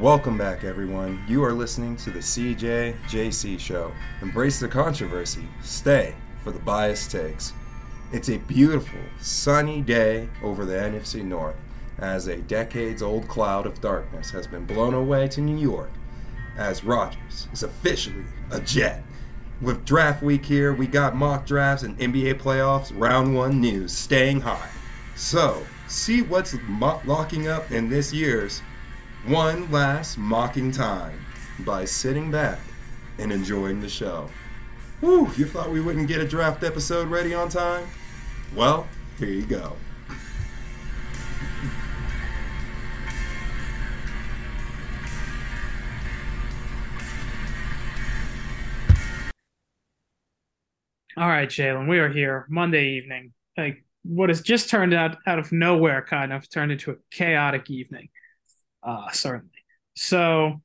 Welcome back, everyone. You are listening to the CJJC Show. Embrace the controversy. Stay for the bias takes. It's a beautiful, sunny day over the NFC North as a decades old cloud of darkness has been blown away to New York as Rodgers is officially a Jet. With draft week here, we got mock drafts and NBA playoffs, round one news staying high. So, see what's mo- locking up in this year's one last mocking time by sitting back and enjoying the show. Whew, you thought we wouldn't get a draft episode ready on time? Well, here you go. All right, Jalen, we are here Monday evening. Like what has just turned out out of nowhere, kind of turned into a chaotic evening. Uh, certainly. So,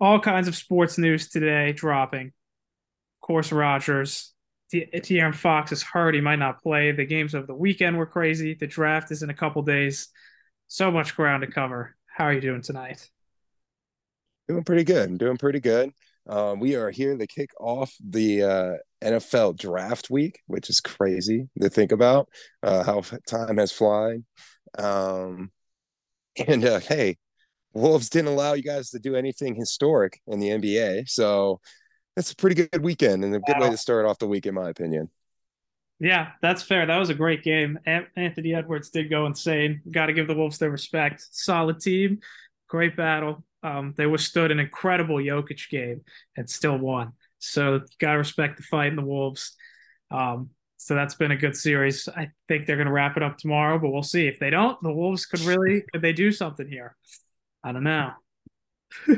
all kinds of sports news today dropping. Of course, Rodgers. De'Aaron Fox is hurt. He might not play. The games of the weekend were crazy. The draft is in a couple days. So much ground to cover. How are you doing tonight? Doing pretty good. Doing pretty good. Um, we are here to kick off the uh, NFL draft week, which is crazy to think about uh, how time has flown. Um, and uh, hey, Wolves didn't allow you guys to do anything historic in the NBA, so that's a pretty good weekend and a good wow. way to start off the week, in my opinion. Yeah, that's fair. That was a great game. Anthony Edwards did go insane. Got to give the Wolves their respect. Solid team, great battle. Um, they withstood an incredible Jokic game and still won. So got to respect the fight in the Wolves. Um, so that's been a good series. I think they're going to wrap it up tomorrow, but we'll see. If they don't, the Wolves could really could they do something here? I don't know.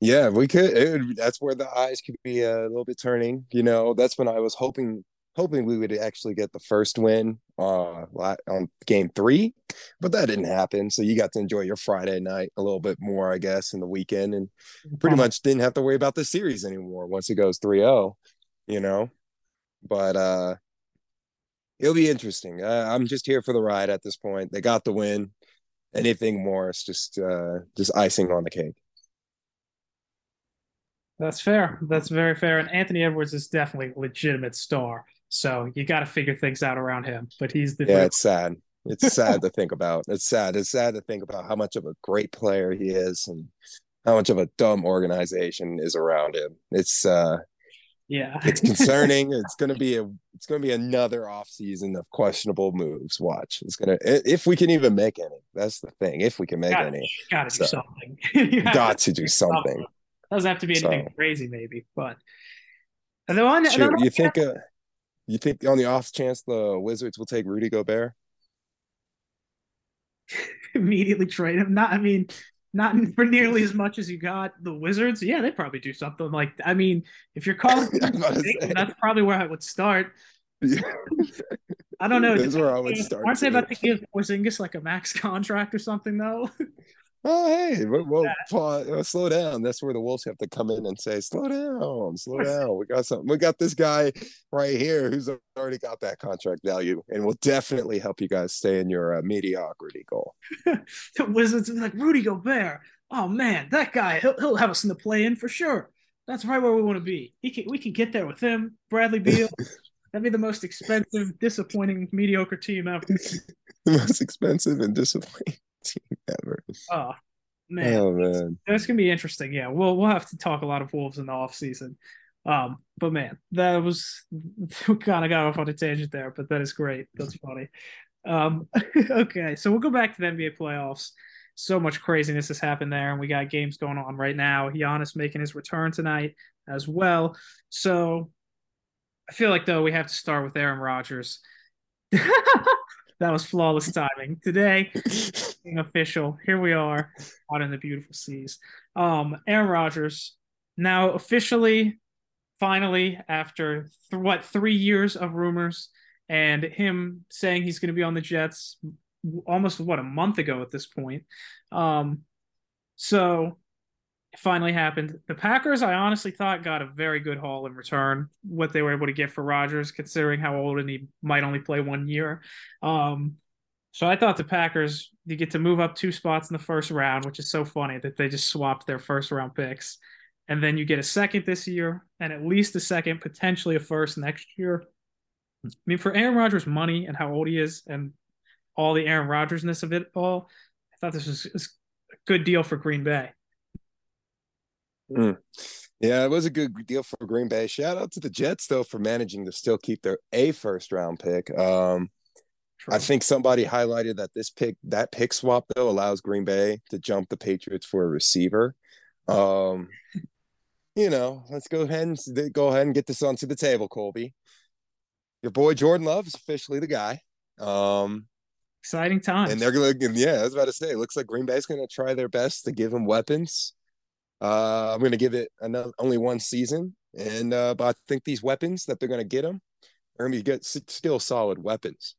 yeah, we could. Would, that's where the eyes could be a little bit turning. You know, that's when I was hoping hoping we would actually get the first win uh on game three but that didn't happen so you got to enjoy your friday night a little bit more i guess in the weekend and pretty much didn't have to worry about the series anymore once it goes 3-0 you know but uh it'll be interesting uh, i'm just here for the ride at this point they got the win anything more is just uh just icing on the cake that's fair. That's very fair. And Anthony Edwards is definitely a legitimate star. So you got to figure things out around him. But he's the yeah. It's sad. It's sad to think about. It's sad. It's sad to think about how much of a great player he is and how much of a dumb organization is around him. It's uh yeah. it's concerning. it's gonna be a it's gonna be another off season of questionable moves. Watch. It's gonna if we can even make any. That's the thing. If we can make gotta, any. Gotta do something. got to do something. something. Doesn't have to be anything so, crazy, maybe, but and the one, Shoot, you think uh, you think on the off chance the Wizards will take Rudy Gobert? Immediately trade him. Not, I mean, not for nearly as much as you got the Wizards. Yeah, they probably do something like. I mean, if you're calling, that's probably where I would start. Yeah. I don't know. That's where I would start. Aren't they about to give Porzingis like a max contract or something though? Oh hey well, well, slow down. That's where the wolves have to come in and say slow down slow down. We got something we got this guy right here who's already got that contract value and will definitely help you guys stay in your uh, mediocrity goal. The wizards like rudy gobert oh man that guy he'll, he'll have us in the play in for sure. That's right where we want to be. He can, we can get there with him. Bradley beal That'd be the most expensive, disappointing, mediocre team ever. the most expensive and disappointing team ever. Oh man. Oh man. That's gonna be interesting. Yeah, we'll we'll have to talk a lot of Wolves in the off season. Um, but man, that was we kind of got off on a tangent there, but that is great. That's funny. Um, okay, so we'll go back to the NBA playoffs. So much craziness has happened there, and we got games going on right now. Giannis making his return tonight as well. So I feel like though we have to start with Aaron Rodgers. that was flawless timing. Today, being official, here we are out in the beautiful seas. Um, Aaron Rodgers now officially, finally, after th- what three years of rumors and him saying he's going to be on the Jets, almost what a month ago at this point. Um, so finally happened. The Packers, I honestly thought, got a very good haul in return. What they were able to get for Rodgers, considering how old and he might only play one year. Um, so I thought the Packers You get to move up two spots in the first round, which is so funny that they just swapped their first round picks. And then you get a second this year, and at least a second, potentially a first next year. I mean, for Aaron Rodgers' money and how old he is, and all the Aaron Rodgersness of it all, I thought this was a good deal for Green Bay. Mm. Yeah, it was a good deal for Green Bay. Shout out to the Jets though for managing to still keep their a first round pick. Um, I think somebody highlighted that this pick, that pick swap though, allows Green Bay to jump the Patriots for a receiver. Um, you know, let's go ahead and go ahead and get this onto the table, Colby. Your boy Jordan Love is officially the guy. Um, Exciting time. And they're gonna, yeah, I was about to say, it looks like Green Bay's gonna try their best to give him weapons. Uh, I'm gonna give it another only one season, and uh, but I think these weapons that they're gonna get them are gonna be good, still solid weapons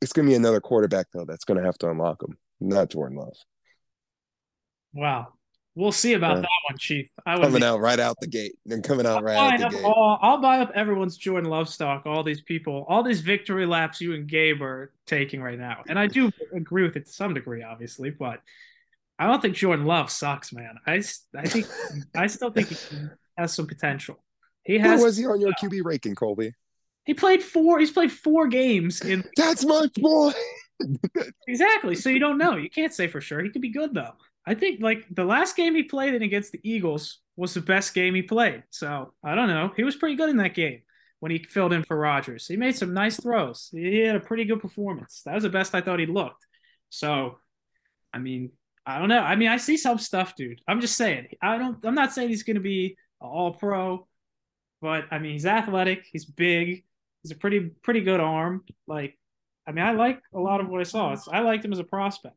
it's going to be another quarterback though that's going to have to unlock them, not Jordan Love. Wow, we'll see about yeah. that one, Chief. I coming be... out right out the gate. Then coming out I'll right out the gate. All, I'll buy up everyone's Jordan Love stock. All these people, all these victory laps you and Gabe are taking right now, and I do agree with it to some degree, obviously, but. I don't think Jordan Love sucks, man. I, I think I still think he has some potential. He has. Where was he on your QB ranking, Colby? He played four. He's played four games in. That's my point. exactly. So you don't know. You can't say for sure. He could be good though. I think like the last game he played in against the Eagles was the best game he played. So I don't know. He was pretty good in that game when he filled in for Rodgers. He made some nice throws. He had a pretty good performance. That was the best I thought he looked. So, I mean, I don't know. I mean, I see some stuff, dude. I'm just saying. I don't. I'm not saying he's going to be all pro, but I mean, he's athletic. He's big. He's a pretty pretty good arm. Like, I mean, I like a lot of what I saw. I liked him as a prospect.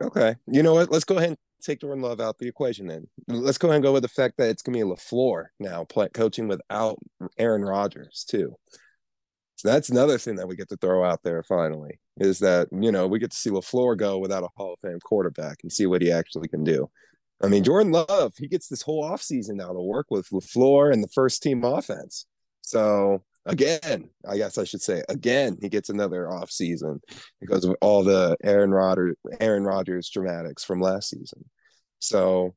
Okay, you know what? Let's go ahead and take Jordan Love out the equation. Then let's go ahead and go with the fact that it's gonna be LaFleur now play, coaching without Aaron Rodgers too. So that's another thing that we get to throw out there finally is that you know we get to see LaFleur go without a Hall of Fame quarterback and see what he actually can do. I mean, Jordan Love, he gets this whole offseason now to work with LaFleur and the first team offense. So again, I guess I should say again, he gets another off season because of all the Aaron Rodgers Aaron Rodgers dramatics from last season. So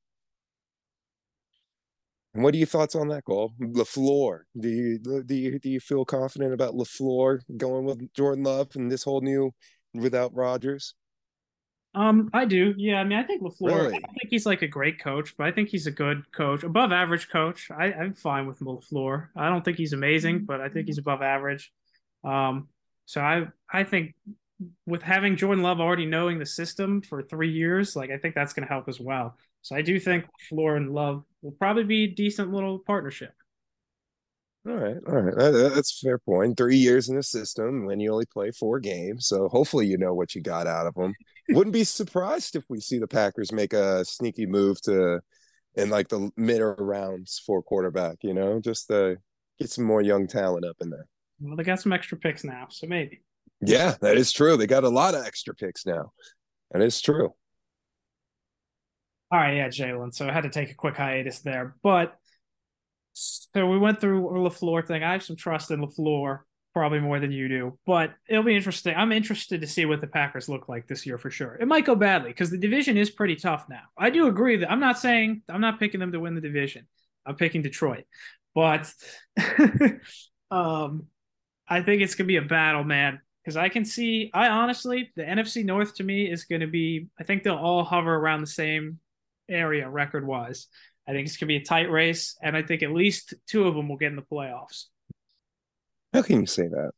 what are your thoughts on that goal? LaFleur. Do you do you do you feel confident about LaFleur going with Jordan Love and this whole new without Rodgers? Um, I do. Yeah, I mean, I think LaFleur. Really? I think he's like a great coach, but I think he's a good coach, above average coach. I, I'm fine with LaFleur. I don't think he's amazing, but I think he's above average. Um, so I I think with having Jordan Love already knowing the system for three years, like I think that's going to help as well. So I do think LaFleur and Love will probably be a decent little partnership. All right, all right, that, that's fair point. Three years in the system when you only play four games, so hopefully you know what you got out of them. Wouldn't be surprised if we see the Packers make a sneaky move to in like the mid or rounds for quarterback. You know, just to get some more young talent up in there. Well, they got some extra picks now, so maybe. Yeah, that is true. They got a lot of extra picks now. That is true. All right, yeah, Jalen. So I had to take a quick hiatus there, but so we went through LaFleur thing. I have some trust in LaFleur, probably more than you do, but it'll be interesting. I'm interested to see what the Packers look like this year for sure. It might go badly because the division is pretty tough now. I do agree that I'm not saying I'm not picking them to win the division. I'm picking Detroit, but um, I think it's gonna be a battle, man. Because I can see, I honestly, the NFC North to me is going to be. I think they'll all hover around the same area record wise. I think it's going to be a tight race, and I think at least two of them will get in the playoffs. How can you say that?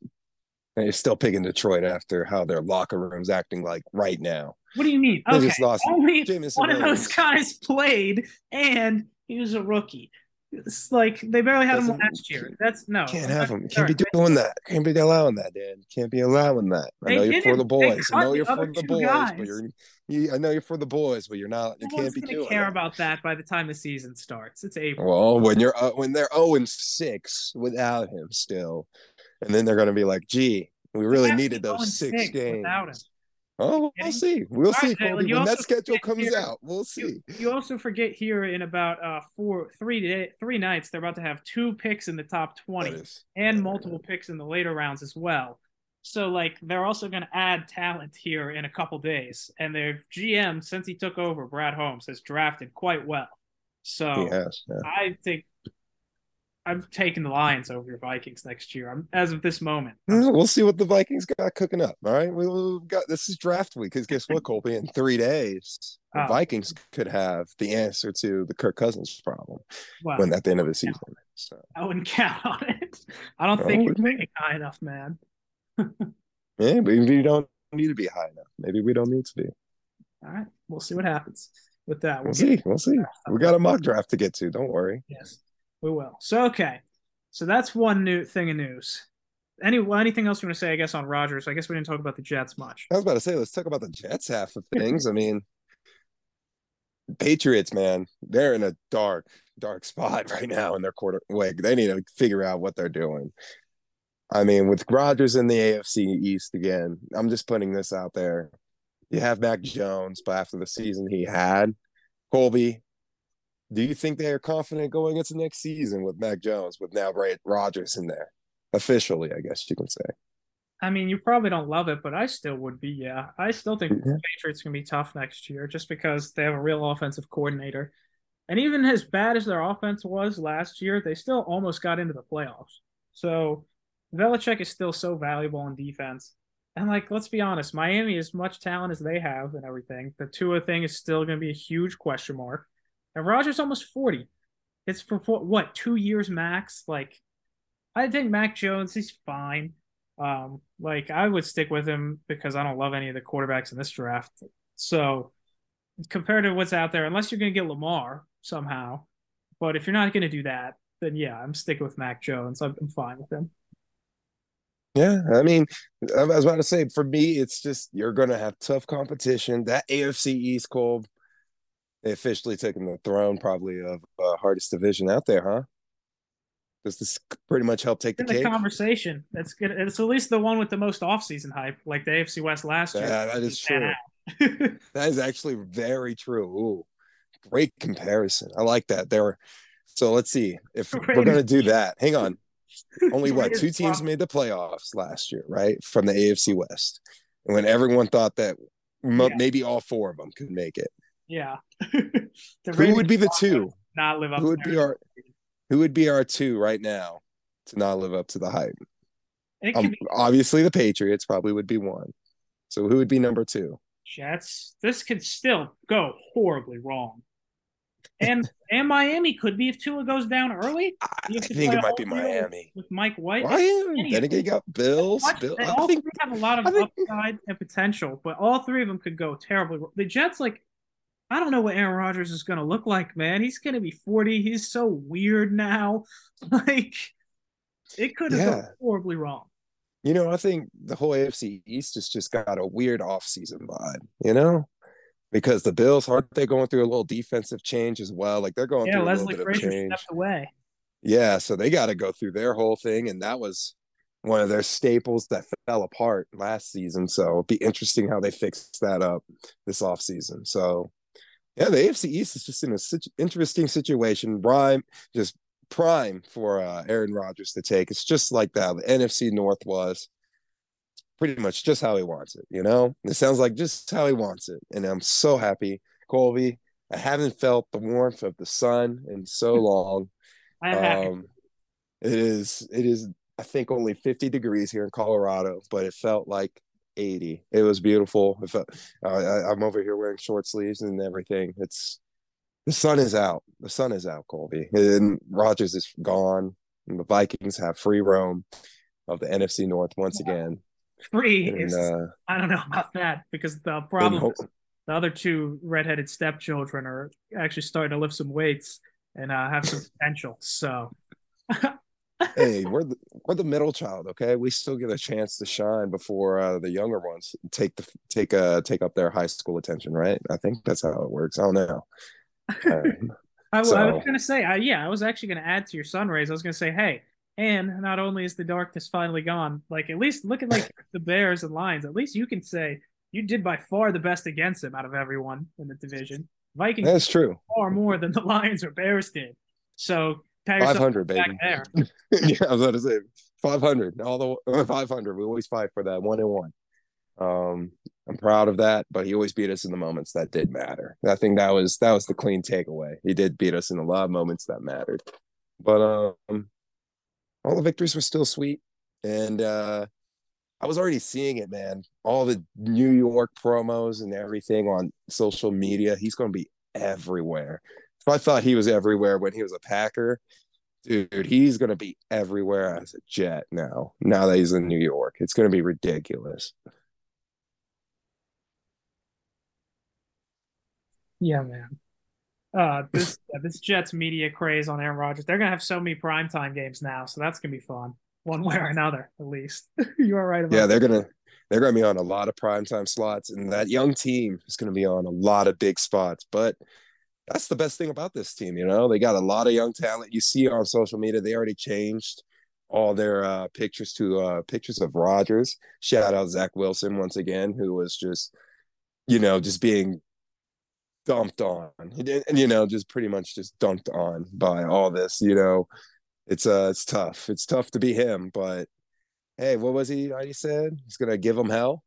And you're still picking Detroit after how their locker room's acting like right now. What do you mean? They okay. just lost Only one of those guys played, and he was a rookie. It's like they barely had Doesn't, him last year. That's no. Can't have him. Can't be doing that. Can't be allowing that, Dan. Can't be allowing that. I know you're for the boys. I know you're for the boys, guys. but you're. You, I know you're for the boys, but you're not. You can't be doing. Care that. about that by the time the season starts. It's April. Well, when you're uh, when they're zero oh and six without him still, and then they're going to be like, "Gee, we really needed those six, six games without him." Oh, we'll see. We'll see. Right, when that schedule comes here, out, we'll see. You, you, also forget here in about uh four, three day, three nights, they're about to have two picks in the top twenty is, and multiple picks in the later rounds as well. So like they're also going to add talent here in a couple days, and their GM since he took over, Brad Holmes has drafted quite well. So has, yeah. I think I'm taking the Lions over your Vikings next year. I'm, as of this moment. We'll see what the Vikings got cooking up. All right, we, have got this is draft week because guess what, Colby? In three days, the oh. Vikings could have the answer to the Kirk Cousins problem well, when at the end of the season. So I wouldn't count on it. I don't think you're making high enough, man. yeah, maybe you don't need to be high enough. Maybe we don't need to be. All right, we'll see what happens with that. We'll, we'll see. We'll see. We got a mock draft to get to. Don't worry. Yes we will. So okay, so that's one new thing of news. Any anything else you want to say? I guess on Rodgers. I guess we didn't talk about the Jets much. I was about to say let's talk about the Jets half of things. I mean, Patriots, man, they're in a dark, dark spot right now in their quarter. Like they need to figure out what they're doing. I mean, with Rodgers in the AFC East again, I'm just putting this out there. You have Mac Jones, but after the season he had, Colby, do you think they are confident going into next season with Mac Jones, with now Ray Rodgers in there? Officially, I guess you can say. I mean, you probably don't love it, but I still would be. Yeah, I still think yeah. the Patriots can be tough next year, just because they have a real offensive coordinator. And even as bad as their offense was last year, they still almost got into the playoffs. So Belichick is still so valuable in defense. And like, let's be honest, Miami, as much talent as they have and everything, the Tua thing is still going to be a huge question mark. And Rodgers almost 40. It's for what, two years max? Like, I think Mac Jones, he's fine. Um, like I would stick with him because I don't love any of the quarterbacks in this draft. So compared to what's out there, unless you're gonna get Lamar somehow. But if you're not gonna do that, then yeah, I'm sticking with Mac Jones. I'm, fine with him. Yeah, I mean, I was about to say for me, it's just you're gonna have tough competition. That AFC East Cole officially taking the throne probably of uh, hardest division out there, huh? Does this pretty much help take the, the conversation? That's good. It's at least the one with the most offseason hype, like the AFC West last year. Yeah, that is true. that is actually very true. Ooh, great comparison. I like that. There. So let's see if we're going to do that. Hang on. Only what two teams made the playoffs last year, right? From the AFC West, when everyone thought that yeah. maybe all four of them could make it. Yeah. who would be the two? Not live up. Who would be our? Who would be our two right now to not live up to the hype? Um, be- obviously, the Patriots probably would be one. So who would be number two? Jets. This could still go horribly wrong. And and Miami could be if Tua goes down early. I think it might be Miami with Mike White. Why? Then again, you got Bills. Bill, all think, three have a lot of think, upside and potential, but all three of them could go terribly. The Jets, like I don't know what Aaron Rodgers is going to look like, man. He's going to be 40. He's so weird now. like, it could have yeah. gone horribly wrong. You know, I think the whole AFC East has just got a weird offseason vibe, you know? Because the Bills, aren't they going through a little defensive change as well? Like, they're going yeah, through a Leslie little bit Frazier of change. stepped away. Yeah, so they got to go through their whole thing. And that was one of their staples that fell apart last season. So it'll be interesting how they fix that up this offseason. So yeah, the AFC East is just in a situ- interesting situation. Prime, just prime for uh, Aaron Rodgers to take. It's just like that. The NFC North was pretty much just how he wants it. You know, it sounds like just how he wants it, and I'm so happy, Colby. I haven't felt the warmth of the sun in so long. Um, it is. It is. I think only 50 degrees here in Colorado, but it felt like 80. It was beautiful. If uh, I, am over here wearing short sleeves and everything, it's the sun is out. The sun is out, Colby. And Rodgers is gone. And the Vikings have free roam of the NFC North once again. Free and, is, uh, I don't know about that because the problem is the other two redheaded stepchildren are actually starting to lift some weights and uh, have some potential. So hey, we're the, we're the middle child, okay? We still get a chance to shine before uh, the younger ones take the take uh take up their high school attention, right? I think that's how it works. I don't know. Um, I, so. I, was gonna say, uh, yeah, I was actually gonna add to your sun rays. I was gonna say, hey, and not only is the darkness finally gone, like at least look at like the Bears and Lions. At least you can say you did by far the best against them out of everyone in the division. Vikings, that's true, far more than the Lions or Bears did. So Five hundred, baby. yeah, I was about to say five hundred. All the five hundred. We always fight for that one and one. Um, I'm proud of that, but he always beat us in the moments that did matter. I think that was that was the clean takeaway. He did beat us in a lot of moments that mattered, but um, all the victories were still sweet, and uh, I was already seeing it, man. All the New York promos and everything on social media. He's going to be everywhere. If I thought he was everywhere when he was a Packer, dude, he's going to be everywhere as a Jet now. Now that he's in New York, it's going to be ridiculous. Yeah, man. Uh, this yeah, this Jets media craze on Aaron Rodgers. They're gonna have so many primetime games now, so that's gonna be fun, one way or another, at least. you are right about. Yeah, they're that. gonna they're gonna be on a lot of primetime slots, and that young team is gonna be on a lot of big spots. But that's the best thing about this team. You know, they got a lot of young talent. You see on social media, they already changed all their uh, pictures to uh, pictures of Rodgers. Shout out Zach Wilson once again, who was just, you know, just being dumped on, and you know, just pretty much just dumped on by all this. You know, it's uh, it's tough. It's tough to be him, but hey, what was he? He said he's gonna give him hell.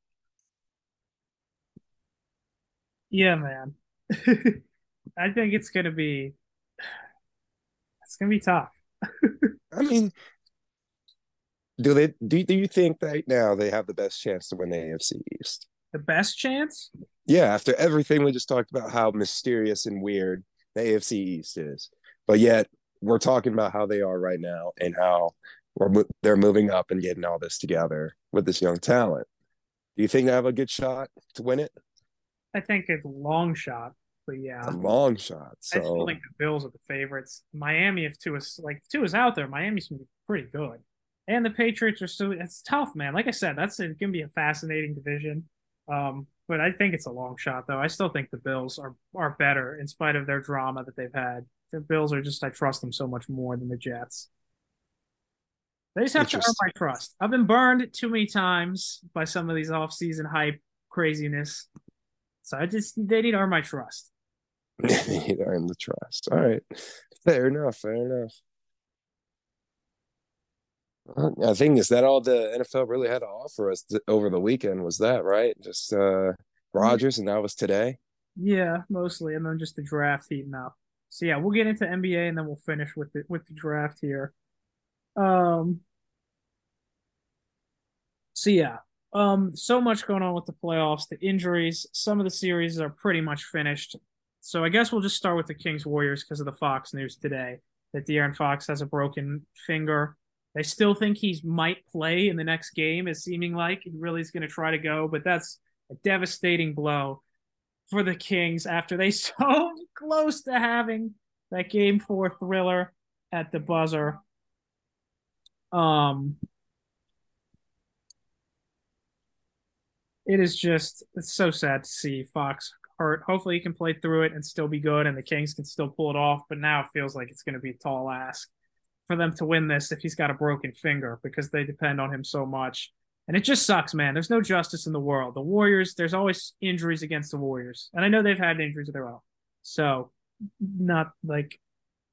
Yeah, man. I think it's gonna be it's gonna be tough. I mean, do they do, do you think right now they have the best chance to win the AFC East? The best chance? Yeah, after everything we just talked about how mysterious and weird the AFC East is. But yet we're talking about how they are right now and how we're they're moving up and getting all this together with this young talent. Do you think they have a good shot to win it? I think it's long shot. Yeah, a long shot. So I still think the Bills are the favorites. Miami, if Tua is like Tua is out there, Miami's gonna be pretty good. And the Patriots are still it's tough, man. Like I said, that's gonna be a fascinating division. Um, but I think it's a long shot though. I still think the Bills are are better in spite of their drama that they've had. The Bills are just I trust them so much more than the Jets. They just have to earn my trust. I've been burned too many times by some of these off-season hype craziness. So I just they need to earn my trust. earn the trust. All right. Fair enough. Fair enough. I think is that all the NFL really had to offer us over the weekend was that right? Just uh Rodgers, and that was today. Yeah, mostly, and then just the draft heating up. So yeah, we'll get into NBA, and then we'll finish with the with the draft here. Um. So yeah, um, so much going on with the playoffs, the injuries. Some of the series are pretty much finished. So I guess we'll just start with the Kings Warriors because of the Fox news today that De'Aaron Fox has a broken finger. They still think he might play in the next game, as seeming like he really is going to try to go, but that's a devastating blow for the Kings after they so close to having that game four thriller at the buzzer. Um, it is just it's so sad to see Fox hurt. Hopefully he can play through it and still be good, and the Kings can still pull it off. But now it feels like it's going to be a tall ask for them to win this if he's got a broken finger because they depend on him so much. And it just sucks, man. There's no justice in the world. The Warriors, there's always injuries against the Warriors. And I know they've had injuries of their own. So not like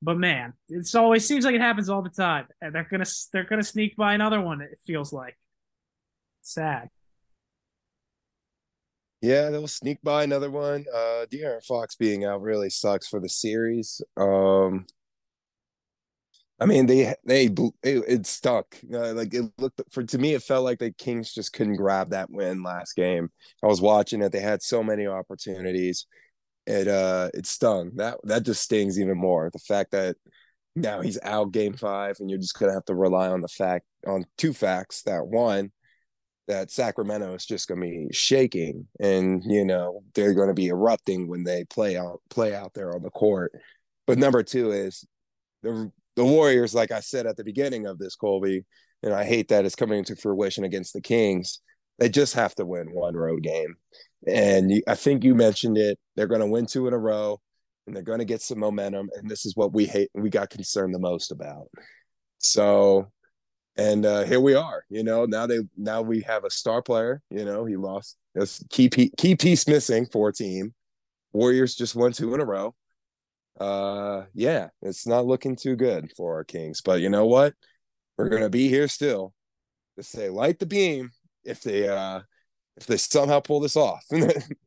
but man, it's always seems like it happens all the time. And they're gonna they're gonna sneak by another one, it feels like. Sad. Yeah, they'll sneak by another one. Uh De'Aaron Fox being out really sucks for the series. Um I mean, they they it, it stuck. Uh, like it looked for to me, it felt like the Kings just couldn't grab that win last game. I was watching it; they had so many opportunities. It uh, it stung. That that just stings even more. The fact that now he's out game five, and you're just gonna have to rely on the fact on two facts. That one, that Sacramento is just gonna be shaking, and you know they're gonna be erupting when they play out play out there on the court. But number two is the the Warriors, like I said at the beginning of this, Colby, and I hate that it's coming into fruition against the Kings. They just have to win one road game. And you, I think you mentioned it. They're going to win two in a row and they're going to get some momentum. And this is what we hate, we got concerned the most about. So, and uh, here we are, you know, now they, now we have a star player, you know, he lost a key, key piece missing for a team. Warriors just won two in a row. uh, yeah, it's not looking too good for our Kings. But you know what? We're gonna be here still to say light the beam if they uh if they somehow pull this off.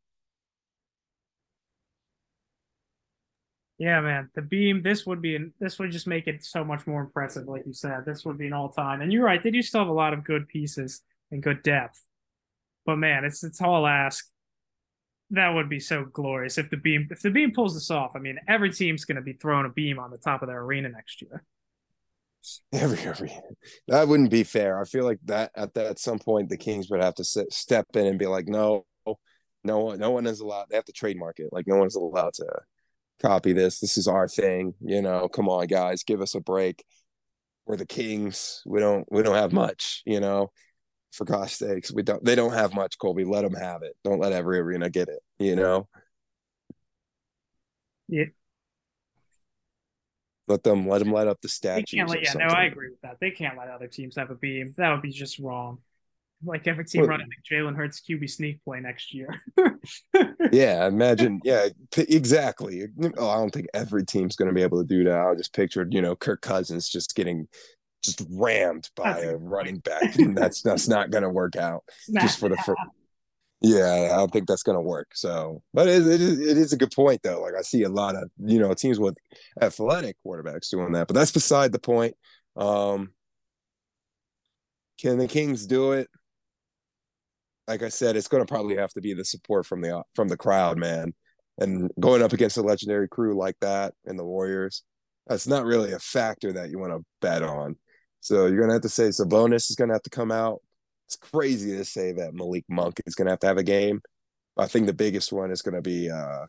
yeah, man, the beam. This would be this would just make it so much more impressive. Like you said, this would be an all time. And you're right, they do still have a lot of good pieces and good depth. But man, it's it's all ask that would be so glorious if the beam if the beam pulls this off. I mean, every team's going to be throwing a beam on the top of their arena next year. Every every that wouldn't be fair. I feel like that at that at some point the Kings would have to sit, step in and be like, no, no one, no one is allowed. They have to trademark it. Like no one's allowed to copy this. This is our thing. You know, come on, guys, give us a break. We're the Kings. We don't we don't have much. You know, for God's sakes, we don't. They don't have much, Colby. Let them have it. Don't let every arena get it. You know. Yeah. Let them let them light up the statues. They can't let, yeah, no, I agree with that. They can't let other teams have a beam. That would be just wrong. Like every team well, running like Jalen Hurts QB sneak play next year. yeah, imagine. Yeah, p- exactly. Oh, I don't think every team's going to be able to do that. I just pictured, you know, Kirk Cousins just getting just rammed by that's a running back. that's that's not going to work out just for the first. Yeah, I don't think that's going to work. So, but it, it, is, it is a good point though. Like I see a lot of you know teams with athletic quarterbacks doing that, but that's beside the point. Um, can the Kings do it? Like I said, it's going to probably have to be the support from the from the crowd, man. And going up against a legendary crew like that and the Warriors, that's not really a factor that you want to bet on. So you're gonna have to say Sabonis is gonna have to come out. It's crazy to say that Malik Monk is gonna have to have a game. I think the biggest one is gonna be uh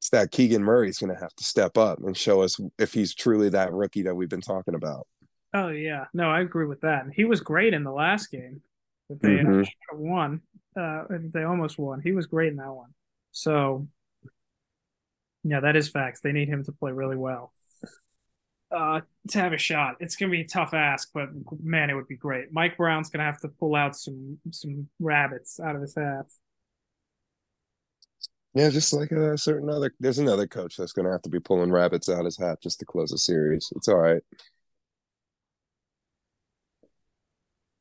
it's that Keegan Murray is gonna have to step up and show us if he's truly that rookie that we've been talking about. Oh yeah, no, I agree with that. He was great in the last game that they mm-hmm. won. Uh, they almost won. He was great in that one. So yeah, that is facts. They need him to play really well uh, to have a shot. It's gonna be a tough ask, but man, it would be great. Mike Brown's gonna have to pull out some some rabbits out of his hat. Yeah, just like a certain other. There's another coach that's gonna have to be pulling rabbits out of his hat just to close a series. It's all right.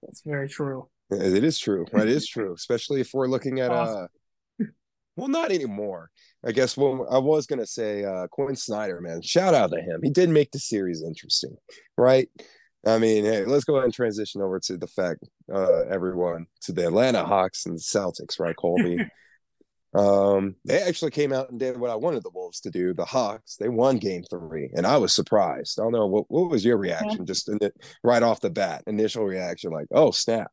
That's very true. It is true. It is true, especially if we're looking at uh well, not anymore. I guess well, I was gonna say uh Quin Snyder, man. Shout out to him. He did make the series interesting, right? I mean, hey, let's go ahead and transition over to the fact, uh, everyone, to the Atlanta Hawks and the Celtics, right, Colby? um, they actually came out and did what I wanted the Wolves to do. The Hawks, they won game three, and I was surprised. I don't know what what was your reaction, just in the, right off the bat, initial reaction, like, oh snap.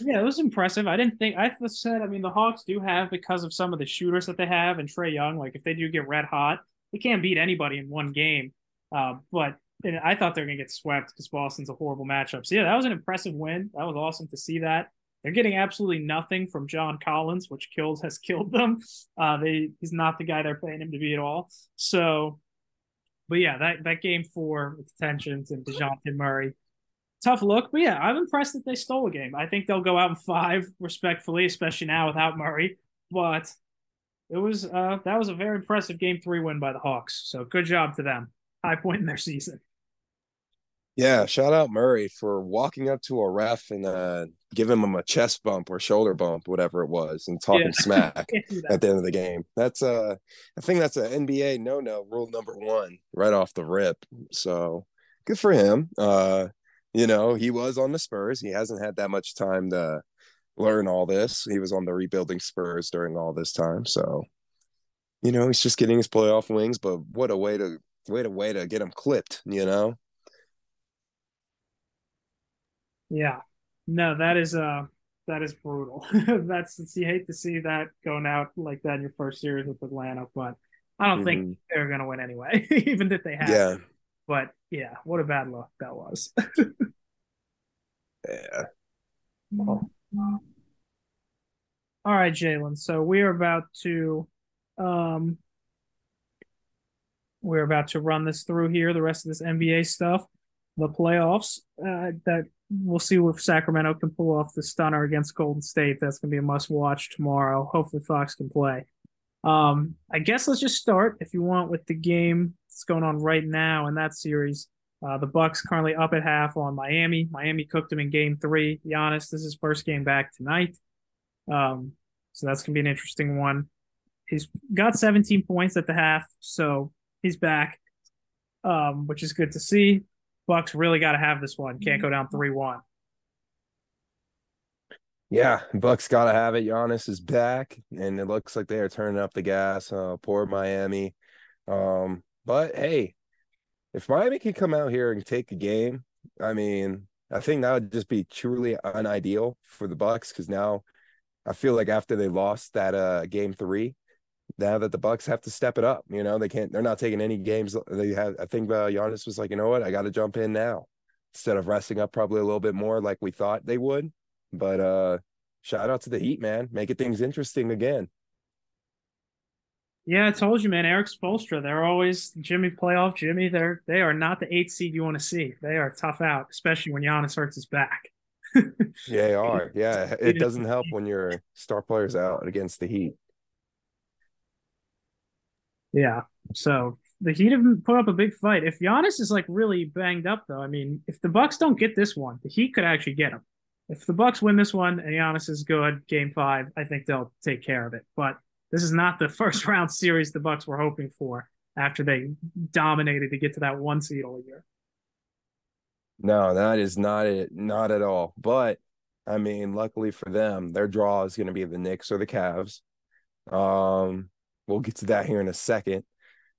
Yeah, it was impressive. I didn't think I said. I mean, the Hawks do have because of some of the shooters that they have and Trae Young. Like if they do get red hot, they can't beat anybody in one game. Uh, but I thought they were gonna get swept because Boston's a horrible matchup. So yeah, that was an impressive win. That was awesome to see that. They're getting absolutely nothing from John Collins, which kills has killed them. Uh, they he's not the guy they're paying him to be at all. So, but yeah, that that game four with tensions and Dejounte Murray tough look. But yeah, I'm impressed that they stole a game. I think they'll go out in five respectfully, especially now without Murray. But it was uh that was a very impressive game three win by the Hawks. So good job to them. High point in their season. Yeah, shout out Murray for walking up to a ref and uh, giving him a chest bump or shoulder bump, whatever it was, and talking yeah. smack at the end of the game. That's uh, I think that's an NBA no no rule number one right off the rip. So good for him. Uh, you know, he was on the Spurs. He hasn't had that much time to learn all this. He was on the rebuilding Spurs during all this time. So, you know, he's just getting his playoff wings, but what a way to way to way to get him clipped, you know? Yeah. No, that is uh that is brutal. That's you hate to see that going out like that in your first series with Atlanta, but I don't mm-hmm. think they're gonna win anyway, even if they have. Yeah. But yeah, what a bad luck that was. yeah. All right, Jalen. So we are about to um we're about to run this through here, the rest of this NBA stuff, the playoffs. Uh, that we'll see if Sacramento can pull off the stunner against Golden State. That's gonna be a must watch tomorrow. Hopefully Fox can play. Um, I guess let's just start if you want with the game that's going on right now in that series. Uh, the Bucks currently up at half on Miami. Miami cooked him in Game Three. Giannis, this is first game back tonight, um, so that's gonna be an interesting one. He's got 17 points at the half, so he's back, um, which is good to see. Bucks really got to have this one. Can't go down three one. Yeah, Bucks got to have it. Giannis is back, and it looks like they are turning up the gas. Uh, poor Miami. Um, but hey, if Miami can come out here and take a game, I mean, I think that would just be truly unideal for the Bucks because now I feel like after they lost that uh game three, now that the Bucks have to step it up. You know, they can't. They're not taking any games. They have. I think uh, Giannis was like, you know what, I got to jump in now instead of resting up probably a little bit more like we thought they would. But uh shout out to the Heat, man, making things interesting again. Yeah, I told you, man. Erik Spoelstra, they're always Jimmy playoff Jimmy. They're they are not the eight seed you want to see. They are tough out, especially when Giannis hurts his back. yeah, they are. Yeah, it doesn't help when your star players out against the Heat. Yeah. So the Heat have put up a big fight. If Giannis is like really banged up, though, I mean, if the Bucks don't get this one, the Heat could actually get him. If the Bucks win this one and Giannis is good, Game Five, I think they'll take care of it. But this is not the first round series the Bucks were hoping for after they dominated to get to that one seed all year. No, that is not it, not at all. But I mean, luckily for them, their draw is going to be the Knicks or the Cavs. Um, we'll get to that here in a second.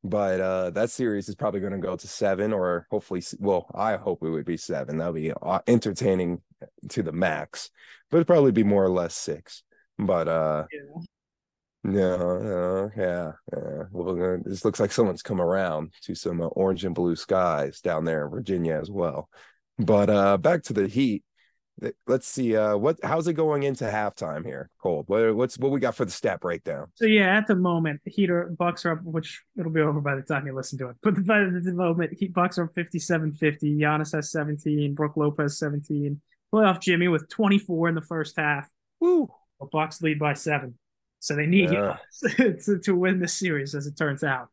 But uh, that series is probably going to go to seven, or hopefully, well, I hope it would be seven. That'll be uh, entertaining to the max, but it'd probably be more or less six. But uh, yeah. No, no, yeah, yeah. Well, this looks like someone's come around to some uh, orange and blue skies down there in Virginia as well. But uh back to the Heat. Let's see uh what how's it going into halftime here cole? What, what's what we got for the stat breakdown? So yeah at the moment heater bucks are up which it'll be over by the time you listen to it. But by the moment heat bucks are 57 50 Giannis has 17 Brook Lopez 17 playoff jimmy with 24 in the first half. Woo! The bucks lead by seven so they need to, to win this series as it turns out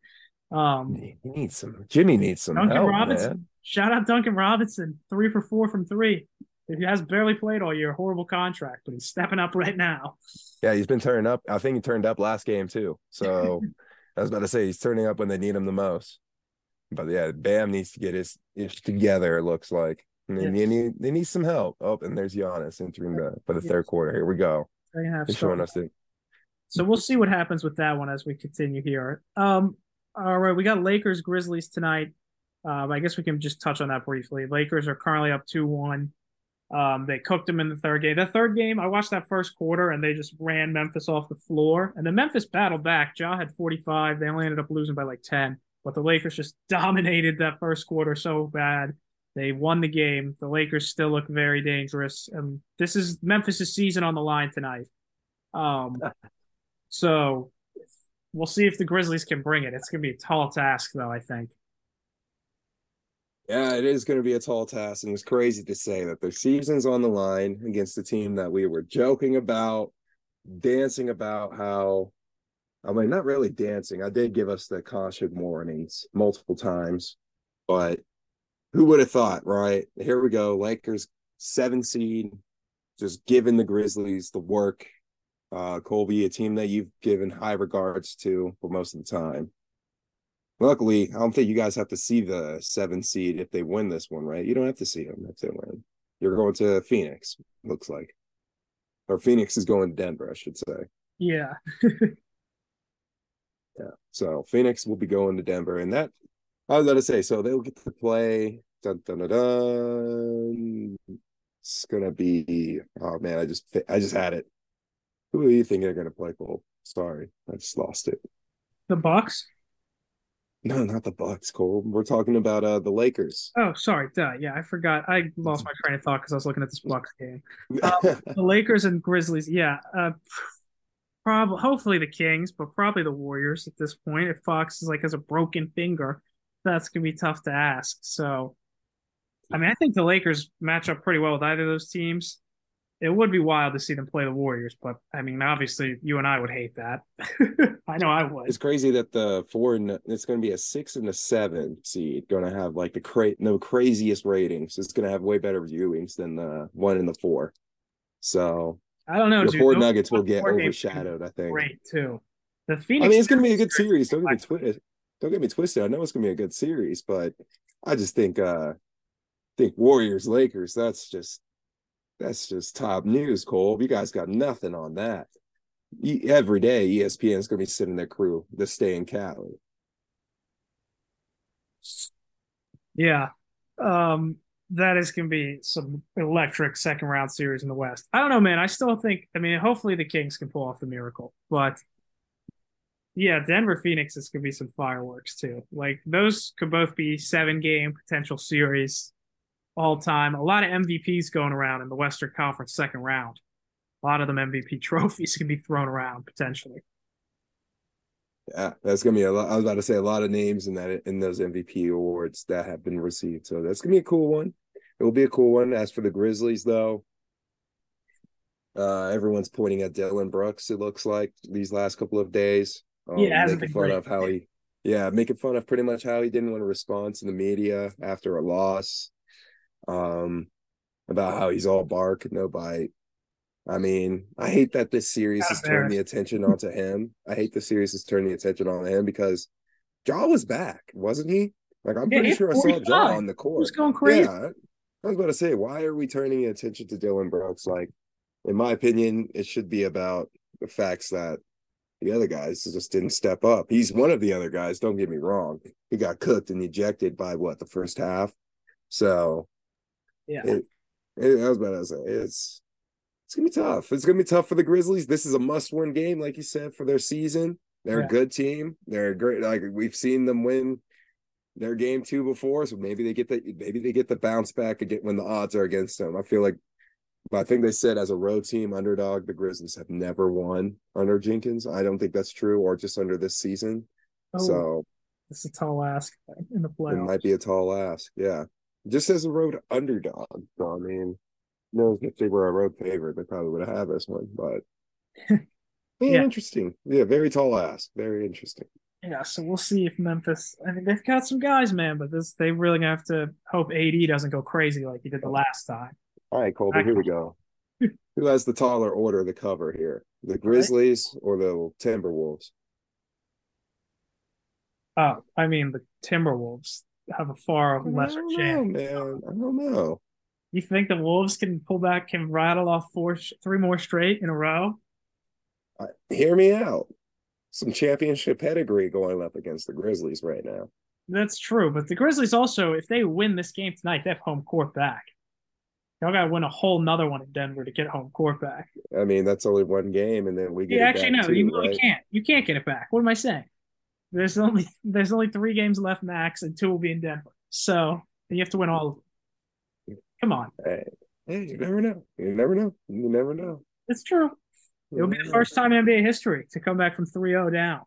um he needs some jimmy needs some duncan help, robinson man. shout out duncan robinson three for four from three he has barely played all year. Horrible contract, but he's stepping up right now. Yeah, he's been turning up. I think he turned up last game too. So I was about to say he's turning up when they need him the most. But yeah, Bam needs to get his ish together. It looks like. And yes. they need they need some help. Oh, and there's Giannis entering the for the yes. third quarter. Here we go. He's showing us it. So we'll see what happens with that one as we continue here. Um, all right, we got Lakers Grizzlies tonight. Um, I guess we can just touch on that briefly. Lakers are currently up two one. Um, they cooked them in the third game. The third game, I watched that first quarter and they just ran Memphis off the floor. And the Memphis battled back. Ja had 45. They only ended up losing by like 10. But the Lakers just dominated that first quarter so bad. They won the game. The Lakers still look very dangerous. And this is Memphis's season on the line tonight. Um, so we'll see if the Grizzlies can bring it. It's going to be a tall task, though, I think. Yeah, it is going to be a tall task, and it's crazy to say that their season's on the line against the team that we were joking about, dancing about how. I mean, not really dancing. I did give us the caution warnings multiple times, but who would have thought, right? Here we go. Lakers seven seed, just giving the Grizzlies the work. Uh, Colby, a team that you've given high regards to for most of the time. Luckily, I don't think you guys have to see the seven seed if they win this one, right? You don't have to see them if they win. You're going to Phoenix, looks like. Or Phoenix is going to Denver, I should say. Yeah. yeah. So Phoenix will be going to Denver. And that, I was going to say, so they'll get to play. Dun, dun, dun, dun. It's going to be, oh man, I just, I just had it. Who do you think they're going to play, Cole? Sorry, I just lost it. The Bucks? No, not the Bucks, Cole. We're talking about uh the Lakers. Oh, sorry. Duh. Yeah, I forgot. I lost my train of thought because I was looking at this Bucks game. Um, the Lakers and Grizzlies. Yeah. Uh, probably, hopefully the Kings, but probably the Warriors at this point. If Fox is like has a broken finger, that's gonna be tough to ask. So, I mean, I think the Lakers match up pretty well with either of those teams. It would be wild to see them play the Warriors, but I mean, obviously, you and I would hate that. I know I would. It's crazy that the four and it's going to be a six and a seven seed going to have like the cra- no craziest ratings. It's going to have way better viewings than the one and the four. So I don't know. The dude. four Nuggets will get overshadowed. I think. Great too. The Phoenix. I mean, it's going to be a good series. Don't get me twisted. Don't get me twisted. I know it's going to be a good series, but I just think uh think Warriors Lakers. That's just that's just top news, Cole. You guys got nothing on that. Every day, ESPN is going to be sending their crew to stay in Cali. Yeah, um, that is going to be some electric second round series in the West. I don't know, man. I still think. I mean, hopefully the Kings can pull off the miracle, but yeah, Denver Phoenix is going to be some fireworks too. Like those could both be seven game potential series all time. A lot of MVPs going around in the Western Conference second round. A lot of them MVP trophies can be thrown around potentially. Yeah, that's gonna be a lot. I was about to say a lot of names in that in those MVP awards that have been received. So that's gonna be a cool one. It will be a cool one. As for the Grizzlies, though, uh, everyone's pointing at Dillon Brooks. It looks like these last couple of days. Um, yeah, making fun great. of how he, yeah, making fun of pretty much how he didn't want to respond to the media after a loss um, about how he's all bark, no bite. I mean, I hate that this series has turned the attention onto him. I hate the series has turned the attention on him because Ja was back, wasn't he? Like I'm yeah, pretty sure I saw Ja on the court. He's going crazy. Yeah, I was about to say, why are we turning attention to Dillon Brooks? Like, in my opinion, it should be about the facts that the other guys just didn't step up. He's one of the other guys. Don't get me wrong. He got cooked and ejected by what the first half. So yeah. It, it, I was about to say it's it's gonna be tough. It's gonna be tough for the Grizzlies. This is a must-win game, like you said, for their season. They're yeah. a good team. They're great. Like we've seen them win their game two before, so maybe they get the maybe they get the bounce back again when the odds are against them. I feel like, but I think they said as a road team underdog, the Grizzlies have never won under Jenkins. I don't think that's true, or just under this season. Oh, so it's a tall ask in the playoffs. It might be a tall ask. Yeah just as a road underdog. So I mean, knows if they were a road favorite, they probably would have had this one. But yeah, yeah, interesting. Yeah, very tall ass. Very interesting. Yeah, so we'll see if Memphis. I mean, they've got some guys, man, but this they really gonna have to hope AD doesn't go crazy like he did the last time. All right, Colby, here we go. Who has the taller order to cover here? The Grizzlies right. or the Timberwolves? Oh, I mean the Timberwolves have a far lesser chance. man. I don't know. You think the Wolves can pull back, can rattle off four, three more straight in a row? Uh, hear me out. Some championship pedigree going up against the Grizzlies right now. That's true, but the Grizzlies also, if they win this game tonight, they have home court back. Y'all got to win a whole nother one in Denver to get home court back. I mean, that's only one game, and then we get. Yeah, actually, no, too, you really right? can't. You can't get it back. What am I saying? There's only there's only three games left max, and two will be in Denver. So you have to win all of them. Come on. Hey, hey, you never know. You never know. You never know. It's true. It'll be the first time in NBA history to come back from 3-0 down.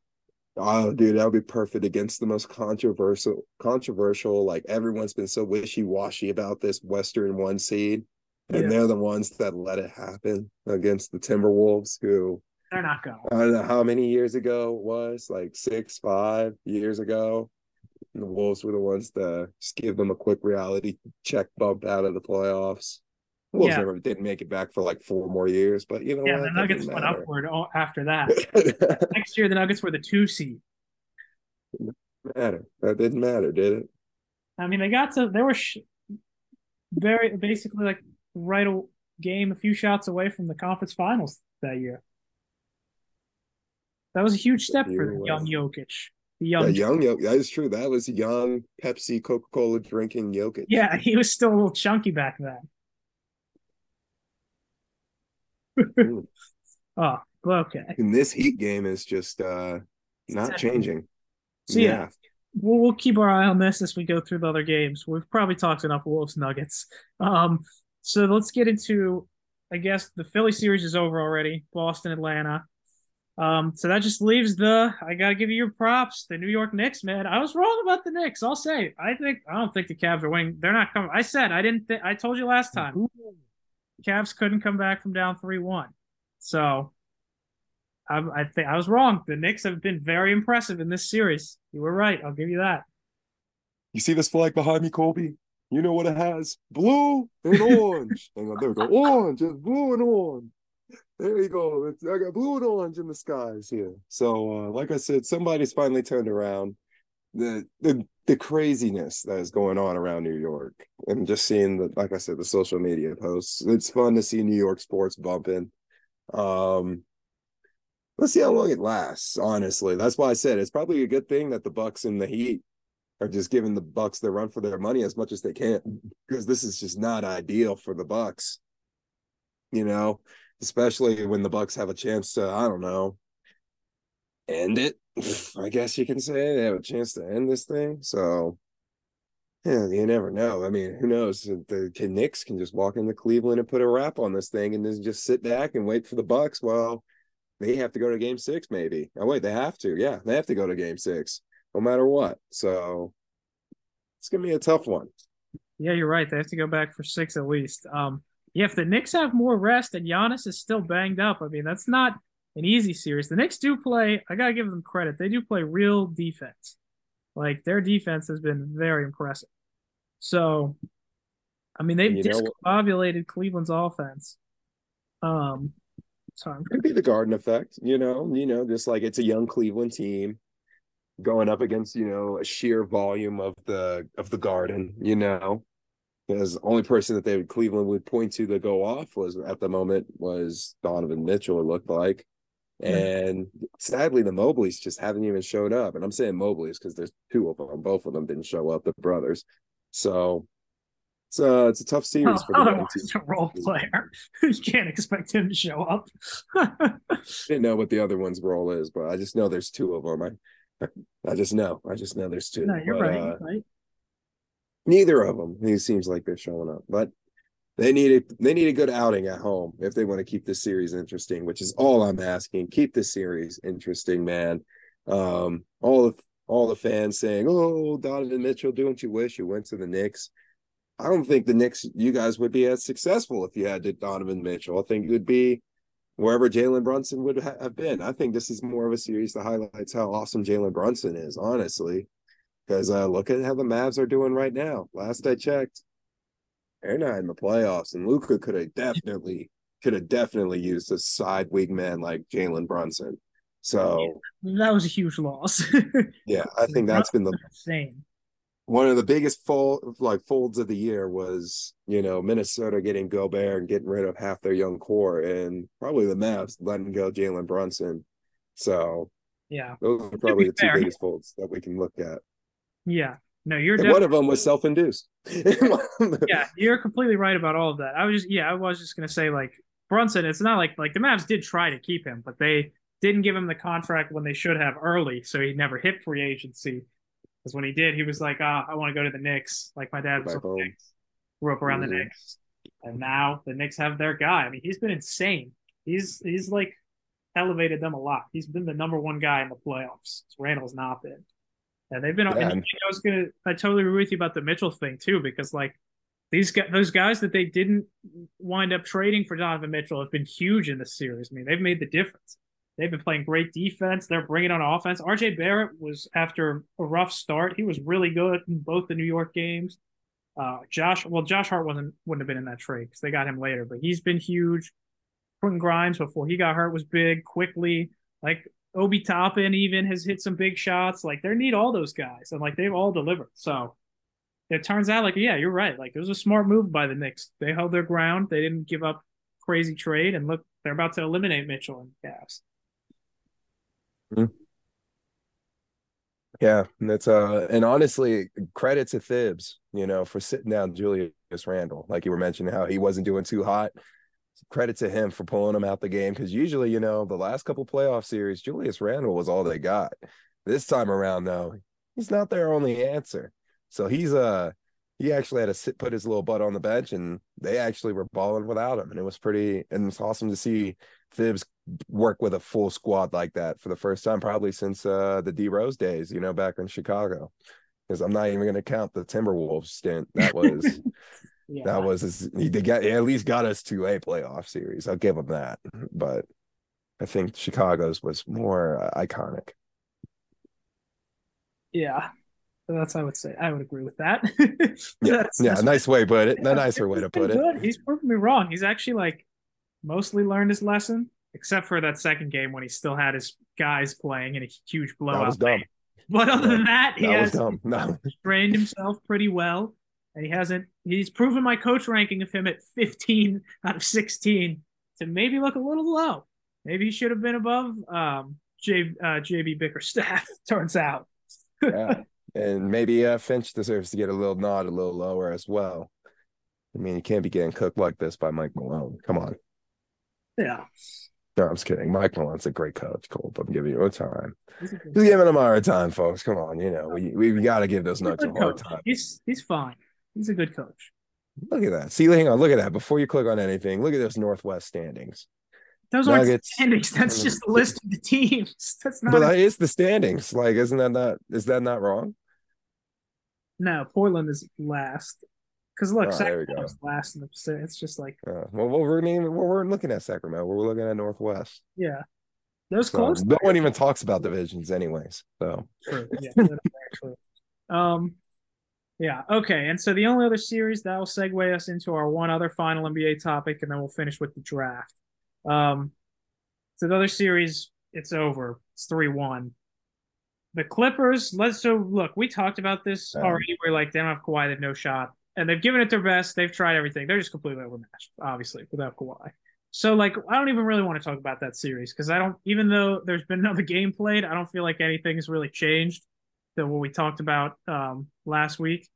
Oh, dude, that would be perfect against the most controversial, controversial. Like everyone's been so wishy washy about this Western one seed, and yeah. they're the ones that let it happen against the Timberwolves, who they're not going. I don't know how many years ago it was, like six, five years ago. the Wolves were the ones to just give them a quick reality check bump out of the playoffs. Wolves yeah. never didn't make it back for like four more years, but you know yeah, what? the Nuggets went upward after that. Next year, the Nuggets were the two seed. Didn't matter. That didn't matter, did it? I mean, they got to. They were sh- very basically like right a game, a few shots away from the conference finals that year. That was a huge step for the young Jokic. The young, young Jokic. That is true. That was young Pepsi Coca Cola drinking Jokic. Yeah, he was still a little chunky back then. mm. Oh, okay. And this Heat game is just uh not changing. So yeah. yeah. We'll, we'll keep our eye on this as we go through the other games. We've probably talked enough Wolves Nuggets. Um, so let's get into I guess the Philly series is over already. Boston, Atlanta. Um, so that just leaves the I gotta give you your props, the New York Knicks, man. I was wrong about the Knicks. I'll say I think I don't think the Cavs are winning. They're not coming. I said I didn't. I told you last time. Cavs couldn't come back from down three one. So I, I think I was wrong. The Knicks have been very impressive in this series. You were right. I'll give you that. You see this flag behind me, Colby? You know what it has? Blue and orange. Hang on, there we go. Orange, it's blue and orange. There you go. It's, I got blue and orange in the skies here. So, uh, like I said, somebody's finally turned around. The the the craziness that is going on around New York, and just seeing the, like I said, the social media posts. It's fun to see New York sports bumping. Um, let's see how long it lasts. Honestly, that's why I said it's probably a good thing that the Bucks and the Heat are just giving the Bucks their run for their money as much as they can, because this is just not ideal for the Bucks. You know, especially when the Bucks have a chance to, I don't know, end it. I guess you can say they have a chance to end this thing. So yeah, you never know. I mean, who knows? The Knicks can just walk into Cleveland and put a wrap on this thing and then just sit back and wait for the Bucks Well, they have to go to game six, maybe. Oh, wait, they have to. Yeah, they have to go to game six no matter what. So it's gonna be a tough one. Yeah, you're right. They have to go back for six at least. Um, yeah, if the Knicks have more rest and Giannis is still banged up, I mean, that's not an easy series. The Knicks do play, I got to give them credit. They do play real defense. Like their defense has been very impressive. So, I mean, they've discombobulated Cleveland's offense. Um, sorry. It could be the Garden effect, you know, you know, just like it's a young Cleveland team going up against, you know, a sheer volume of the of the Garden, you know because the only person that they would Cleveland would point to to go off was at the moment was Donovan Mitchell. It looked like, and sadly the Mobleys just haven't even showed up. And I'm saying Mobleys because there's two of them. Both of them didn't show up. The brothers. So it's uh it's a tough series oh, for the He's a role player. you can't expect him to show up. I didn't know what the other one's role is, but I just know there's two of them. I I just know. I just know there's two. No, you're but, right, uh, right neither of them. He seems like they're showing up, but they need a they need a good outing at home if they want to keep this series interesting, which is all I'm asking. Keep the series interesting, man. Um, all the all the fans saying, "Oh, Donovan Mitchell, don't you wish you went to the Knicks?" I don't think the Knicks, you guys would be as successful if you had Donovan Mitchell. I think it would be wherever Jalen Brunson would have been. I think this is more of a series that highlights how awesome Jalen Brunson is, honestly. Because uh, look at how the Mavs are doing right now. Last I checked, they're not in the playoffs, and Luka could have definitely could have definitely used a side wingman like Jalen Brunson. So that was a huge loss. yeah, I think that's been the same. One of the biggest fold like folds of the year was you know Minnesota getting Gobert and getting rid of half their young core, and probably the Mavs letting go Jalen Brunson. So yeah, those are probably the two fair. biggest folds that we can look at. Yeah. No, you're definitely... one of them was self-induced. yeah, you're completely right about all of that. I was just yeah, I was just gonna say like Brunson. It's not like like the Mavs did try to keep him, but they didn't give him the contract when they should have early, so he never hit free agency. Because when he did, he was like, "Ah, I want to go to the Knicks." Like my dad was the Knicks, grew up around mm-hmm. the Knicks, and now the Knicks have their guy. I mean, he's been insane. He's he's like elevated them a lot. He's been the number one guy in the playoffs. Randle's not been. Yeah, they've been. Yeah. I was gonna. I totally agree with you about the Mitchell thing too, because like these guys, those guys that they didn't wind up trading for Donovan Mitchell have been huge in this series. I mean, they've made the difference. They've been playing great defense. They're bringing on offense. RJ Barrett was after a rough start. He was really good in both the New York games. Uh, Josh, well, Josh Hart wasn't wouldn't have been in that trade because they got him later, but he's been huge. Quentin Grimes before he got hurt was big. Quickly, like Obi Toppin even has hit some big shots. Like they need all those guys, and like they've all delivered. So it turns out, like yeah, you're right. Like it was a smart move by the Knicks. They held their ground. They didn't give up crazy trade, and look, they're about to eliminate Mitchell and Cavs. Mm-hmm. Yeah, that's uh, and honestly, credit to Thibs, you know, for sitting down Julius Randle, like you were mentioning how he wasn't doing too hot credit to him for pulling him out the game because usually, you know, the last couple playoff series, Julius Randle was all they got. This time around, though, he's not their only answer. So he's uh he actually had to sit put his little butt on the bench and they actually were balling without him. And it was pretty and it's awesome to see Thibs work with a full squad like that for the first time, probably since uh the D Rose days, you know, back in Chicago. Because I'm not even gonna count the Timberwolves stint. That was Yeah. That was his, he did get he at least got us to a playoff series. I'll give him that. But I think Chicago's was more uh, iconic. Yeah, that's I would say. I would agree with that. yeah, that's, yeah, that's nice way put it. A nicer way to put good. it. He's proving me wrong. He's actually like mostly learned his lesson, except for that second game when he still had his guys playing in a huge blowout. That was dumb. But other yeah, than that, he that has no. trained himself pretty well. And he hasn't he's proven my coach ranking of him at 15 out of 16 to maybe look a little low. Maybe he should have been above um, J, uh, JB Bickerstaff, turns out. yeah. And maybe uh, Finch deserves to get a little nod a little lower as well. I mean, you can't be getting cooked like this by Mike Malone. Come on. Yeah. No, I'm just kidding. Mike Malone's a great coach, Cole. I'm giving you a time. Just giving him a hard time, folks. Come on, you know we we, we got to give those nuts a, a hard coach. time. He's he's fine. He's a good coach. Look at that. See, hang on. Look at that. Before you click on anything, look at those Northwest standings. Those Nuggets, aren't standings. That's just a list of the teams. That's not. But that is the standings. Like, isn't that not? Is that not wrong? No, Portland is last. Because look, oh, Sacramento's last in the Pacific. It's just like uh, well, we're naming, well, we're looking at Sacramento. We're looking at Northwest. Yeah, those so, close. No one even talks about divisions, anyways. So true. Yeah, actually. Um, yeah. Okay. And so the only other series that will segue us into our one other final NBA topic, and then we'll finish with the draft. Um, so the other series, it's over. It's three one. The Clippers. Let's so look. We talked about this um, already. We're like they don't have Kawhi. They have no shot and they've given it their best. They've tried everything. They're just completely overmatched, obviously, without Kawhi. So, like, I don't even really want to talk about that series because I don't, even though there's been another game played, I don't feel like anything has really changed than what we talked about um, last week.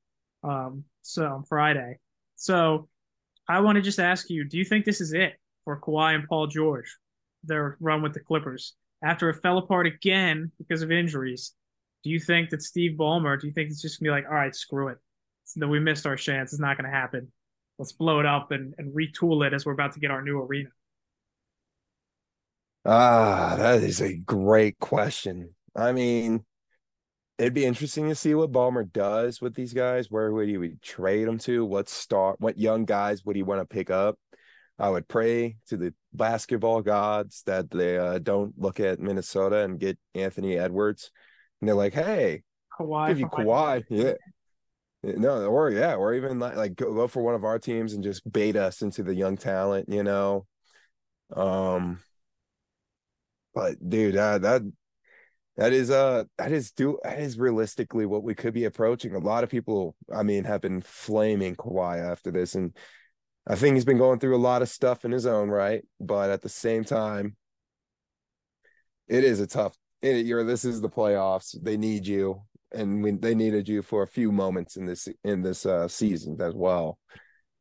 Um, so, Friday. So, I want to just ask you do you think this is it for Kawhi and Paul George, their run with the Clippers? After it fell apart again because of injuries, do you think that Steve Ballmer, do you think it's just to be like, all right, screw it? that we missed our chance. It's not to happen. Let's blow it up and, and retool it as we're about to get our new arena. Ah, that is a great question. I mean, it'd be interesting to see what Ballmer does with these guys. Where would he would trade them to? What star? What young guys would he want to pick up? I would pray to the basketball gods that they uh, don't look at Minnesota and get Anthony Edwards, and they're like, "Hey, Kawhi, give you Kawhi, yeah, no, or yeah, or even like, like go, go for one of our teams and just bait us into the young talent, you know. Um, but dude, that that that is uh that is do that is realistically what we could be approaching. A lot of people, I mean, have been flaming Kawhi after this, and I think he's been going through a lot of stuff in his own right. But at the same time, it is a tough. It, you're this is the playoffs. They need you and we, they needed you for a few moments in this in this uh, season as well.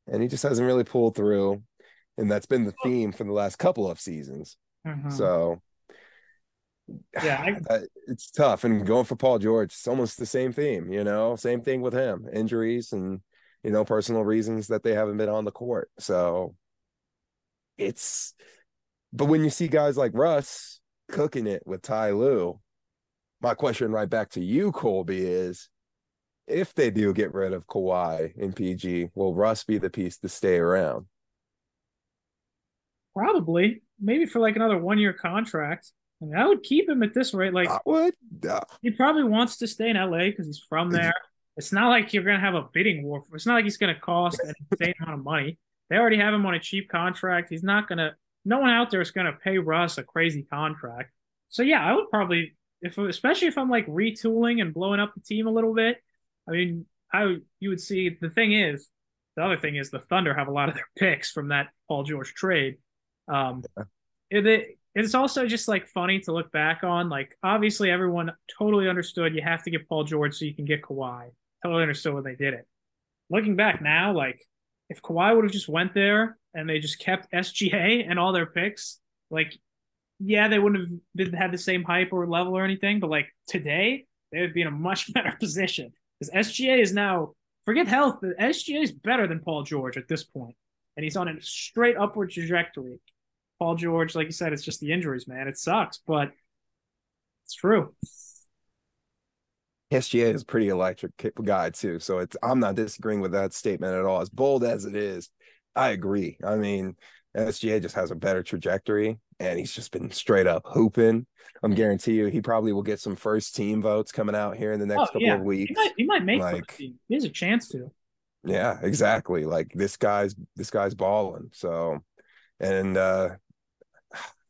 And he just hasn't really pulled through, and that's been the theme for the last couple of seasons. Mm-hmm. So yeah, I... it's tough. And going for Paul George, it's almost the same theme. You know, same thing with him: injuries and you know personal reasons that they haven't been on the court. So it's. But when you see guys like Russ cooking it with Ty Lue, my question right back to you, Colby, is if they do get rid of Kawhi in PG, will Russ be the piece to stay around? Probably, maybe for like another one year contract. I, mean, I would keep him at this rate. Like, I would. Yeah. He probably wants to stay in LA because he's from there. It's not like you're gonna have a bidding war. It's not like he's gonna cost an insane amount of money. They already have him on a cheap contract. He's not gonna. No one out there is gonna pay Russ a crazy contract. So yeah, I would probably if especially if I'm like retooling and blowing up the team a little bit. I mean, I you would see the thing is the other thing is the Thunder have a lot of their picks from that Paul George trade. Um, it, it, it's also just like funny to look back on. Like obviously everyone totally understood you have to get Paul George so you can get Kawhi. Totally understood when they did it. Looking back now, like if Kawhi would have just went there and they just kept SGA and all their picks, like yeah, they wouldn't have been, had the same hype or level or anything, but like today, they would be in a much better position because SGA is now forget health. SGA is better than Paul George at this point, and he's on a straight upward trajectory. Paul George, like you said, it's just the injuries, man. It sucks, but it's true. SGA is a pretty electric guy too. So it's I'm not disagreeing with that statement at all. As bold as it is, I agree. I mean, SGA just has a better trajectory and he's just been straight up hooping. I'm guarantee you he probably will get some first team votes coming out here in the next oh, couple yeah. of weeks. He might, he might make like, He has a chance to. Yeah, exactly. Like this guy's this guy's balling. So and uh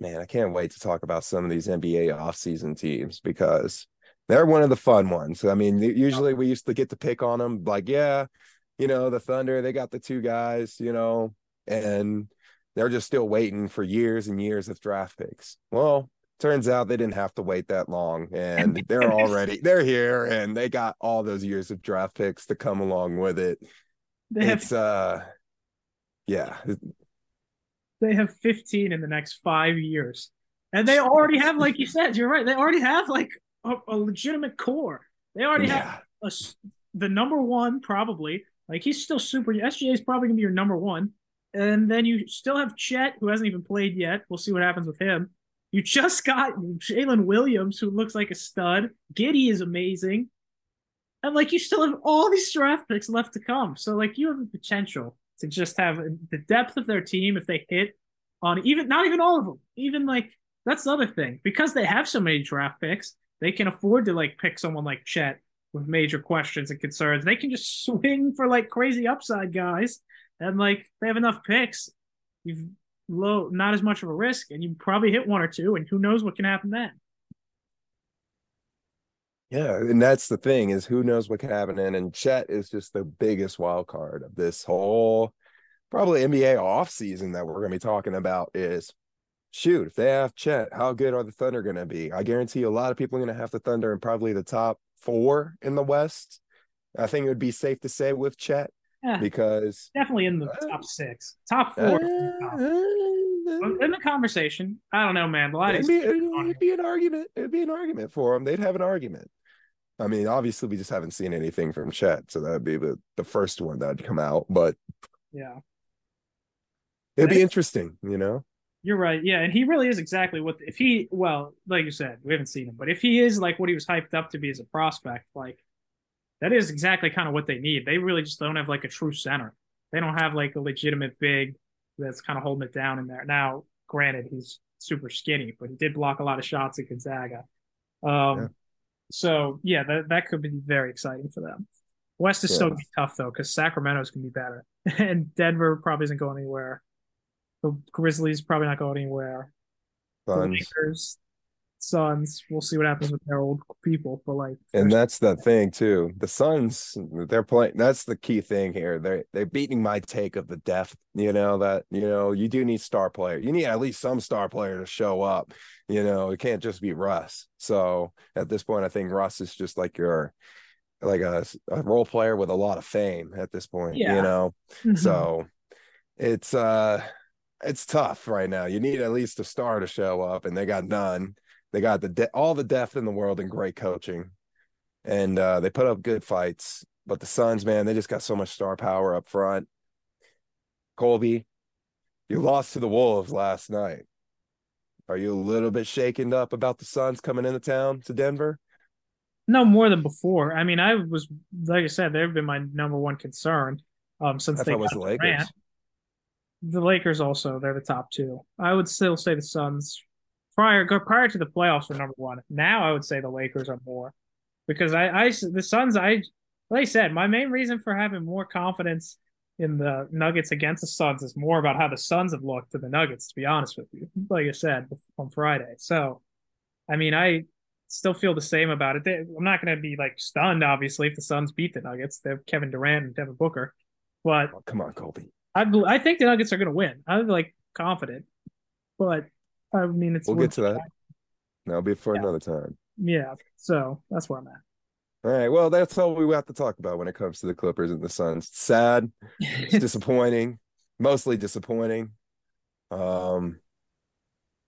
man, I can't wait to talk about some of these NBA offseason teams because they're one of the fun ones. I mean, usually we used to get to pick on them, like, yeah, you know, the Thunder, they got the two guys, you know, and they're just still waiting for years and years of draft picks. Well, turns out they didn't have to wait that long and they're already they're here and they got all those years of draft picks to come along with it. They it's uh yeah, they have 15 in the next five years. And they already have, like you said, you're right. They already have like a, a legitimate core. They already yeah. have a, the number one, probably. Like he's still super. SGA is probably gonna be your number one. And then you still have Chet, who hasn't even played yet. We'll see what happens with him. You just got Jalen Williams, who looks like a stud. Giddey is amazing. And like you still have all these draft picks left to come. So like you have the potential to just have the depth of their team if they hit on even not even all of them, even like that's the other thing because they have so many draft picks, they can afford to like pick someone like Chet with major questions and concerns. They can just swing for like crazy upside guys, and like they have enough picks. You've low, not as much of a risk, and you probably hit one or two, and who knows what can happen then. Yeah, and that's the thing is who knows what can happen in, and Chet is just the biggest wild card of this whole probably NBA off season that we're going to be talking about is shoot if they have Chet, how good are the Thunder going to be? I guarantee you a lot of people are going to have the Thunder in probably the top four in the West. I think it would be safe to say with Chet yeah, because definitely in the uh, top six, top four. Uh, in the conversation, I don't know, man. A lot it'd, be, it'd be an argument. It'd be an argument for them. They'd have an argument. I mean, obviously, we just haven't seen anything from Chet, so that'd be the, the first one that'd come out. But yeah, it'd be interesting, you know. You're right. Yeah, and he really is exactly what if he well, like you said, we haven't seen him, but if he is like what he was hyped up to be as a prospect, like that is exactly kind of what they need. They really just don't have like a true center. They don't have like a legitimate big that's kind of holding it down in there. Now, granted, he's super skinny, but he did block a lot of shots at Gonzaga. Um, yeah. So yeah, that that could be very exciting for them. West is yeah. still gonna be tough though because Sacramento's gonna be better, and Denver probably isn't going anywhere. The Grizzlies probably not going anywhere. Suns. The Lakers, Suns. We'll see what happens with their old people, but like, and that's the thing too. The Suns, they're playing. That's the key thing here. They're they're beating my take of the depth. You know that you know you do need star player. You need at least some star player to show up. You know it can't just be Russ. So at this point, I think Russ is just like your like a, a role player with a lot of fame at this point. Yeah. You know, mm-hmm. so it's uh it's tough right now. You need at least a star to show up, and they got none. They got the de- all the depth in the world and great coaching, and uh, they put up good fights. But the Suns, man, they just got so much star power up front. Colby, you lost to the Wolves last night. Are you a little bit shaken up about the Suns coming into town to Denver? No more than before. I mean, I was like I said, they've been my number one concern um, since I they got the Lakers. Durant. The Lakers also they're the top two. I would still say the Suns prior prior to the playoffs were number one. Now I would say the Lakers are more because I, I the Suns I like I said my main reason for having more confidence in the Nuggets against the Suns is more about how the Suns have looked to the Nuggets. To be honest with you, like I said on Friday. So, I mean, I still feel the same about it. I'm not going to be like stunned, obviously, if the Suns beat the Nuggets. They have Kevin Durant and Devin Booker, but oh, come on, Colby. I I think the Nuggets are going to win. I'm like confident, but I mean, it's we'll get to that. That'll be for yeah. another time. Yeah, so that's where I'm at. All right. Well, that's all we have to talk about when it comes to the Clippers and the Suns. sad. It's disappointing. Mostly disappointing. Um,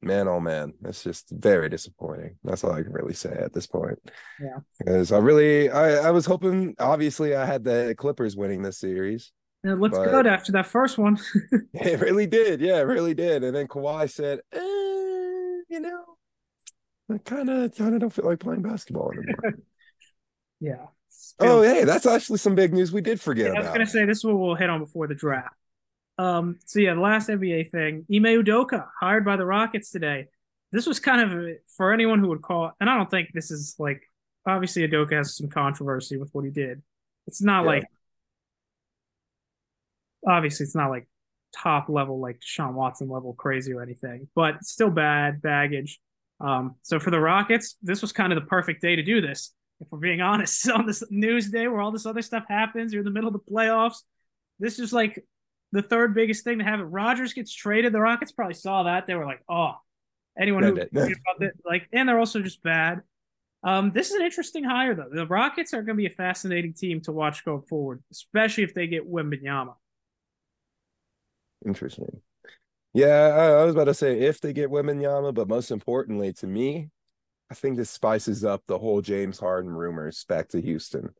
man, oh man, that's just very disappointing. That's all I can really say at this point. Yeah. Because I really, I, I was hoping. Obviously, I had the Clippers winning this series. It looks but... good after that first one. it really did. Yeah, it really did. And then Kawhi said, eh, you know, I kind of kind of don't feel like playing basketball anymore. Yeah. Oh, hey, that's actually some big news we did forget yeah, I was gonna say this is what we'll hit on before the draft. Um, so yeah, the last NBA thing, Ime Udoka hired by the Rockets today. This was kind of for anyone who would call, and I don't think this is like obviously Udoka has some controversy with what he did. It's not yeah. like obviously it's not like top level like Sean Watson level crazy or anything, but still bad baggage. Um, so for the Rockets, this was kind of the perfect day to do this. If we're being honest, on this news day where all this other stuff happens, you're in the middle of the playoffs. This is like the third biggest thing to have Rodgers gets traded. The Rockets probably saw that. They were like, oh, anyone who like, and they're also just bad. Um, this is an interesting hire though. The Rockets are going to be a fascinating team to watch going forward, especially if they get Wembanyama. Interesting. Yeah, I, I was about to say if they get Wembanyama, but most importantly to me, I think this spices up the whole James Harden rumors back to Houston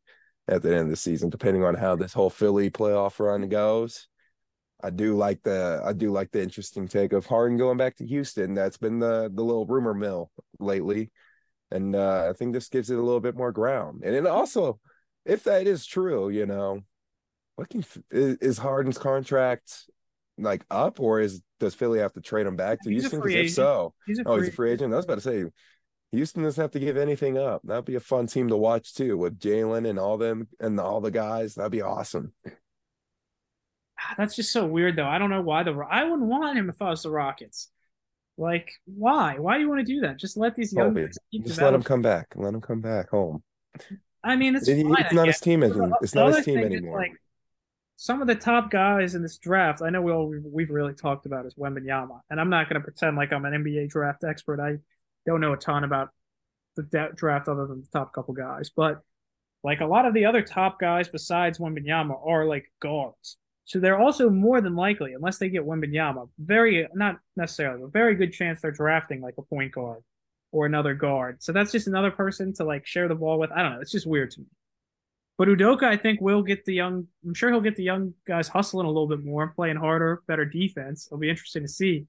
at the end of the season, depending on how this whole Philly playoff run goes. I do like the I do like the interesting take of Harden going back to Houston. That's been the the little rumor mill lately, and uh, I think this gives it a little bit more ground. And then also, if that is true, you know, what can is Harden's contract like up, or is does Philly have to trade him back to he's Houston? If so, he's oh, he's a free agent. I was about to say Houston doesn't have to give anything up. That'd be a fun team to watch too, with Jalen and all them and all the guys. That'd be awesome. Ah, that's just so weird, though. I don't know why the I wouldn't want him if I was the Rockets. Like, why? Why do you want to do that? Just let these young guys just let him come back. Let him come back home. I mean, it's, it, fine, it's not his team. It's not his team anymore. Like, some of the top guys in this draft, I know we all we've really talked about is Wembanyama, and I'm not going to pretend like I'm an NBA draft expert. I don't know a ton about the draft other than the top couple guys, but like a lot of the other top guys besides Wembanyama are like guards. So they're also more than likely, unless they get Wembanyama, very not necessarily, but very good chance they're drafting like a point guard or another guard. So that's just another person to like share the ball with. I don't know. It's just weird to me. But Udoka, I think, will get the young. I'm sure he'll get the young guys hustling a little bit more, playing harder, better defense. It'll be interesting to see.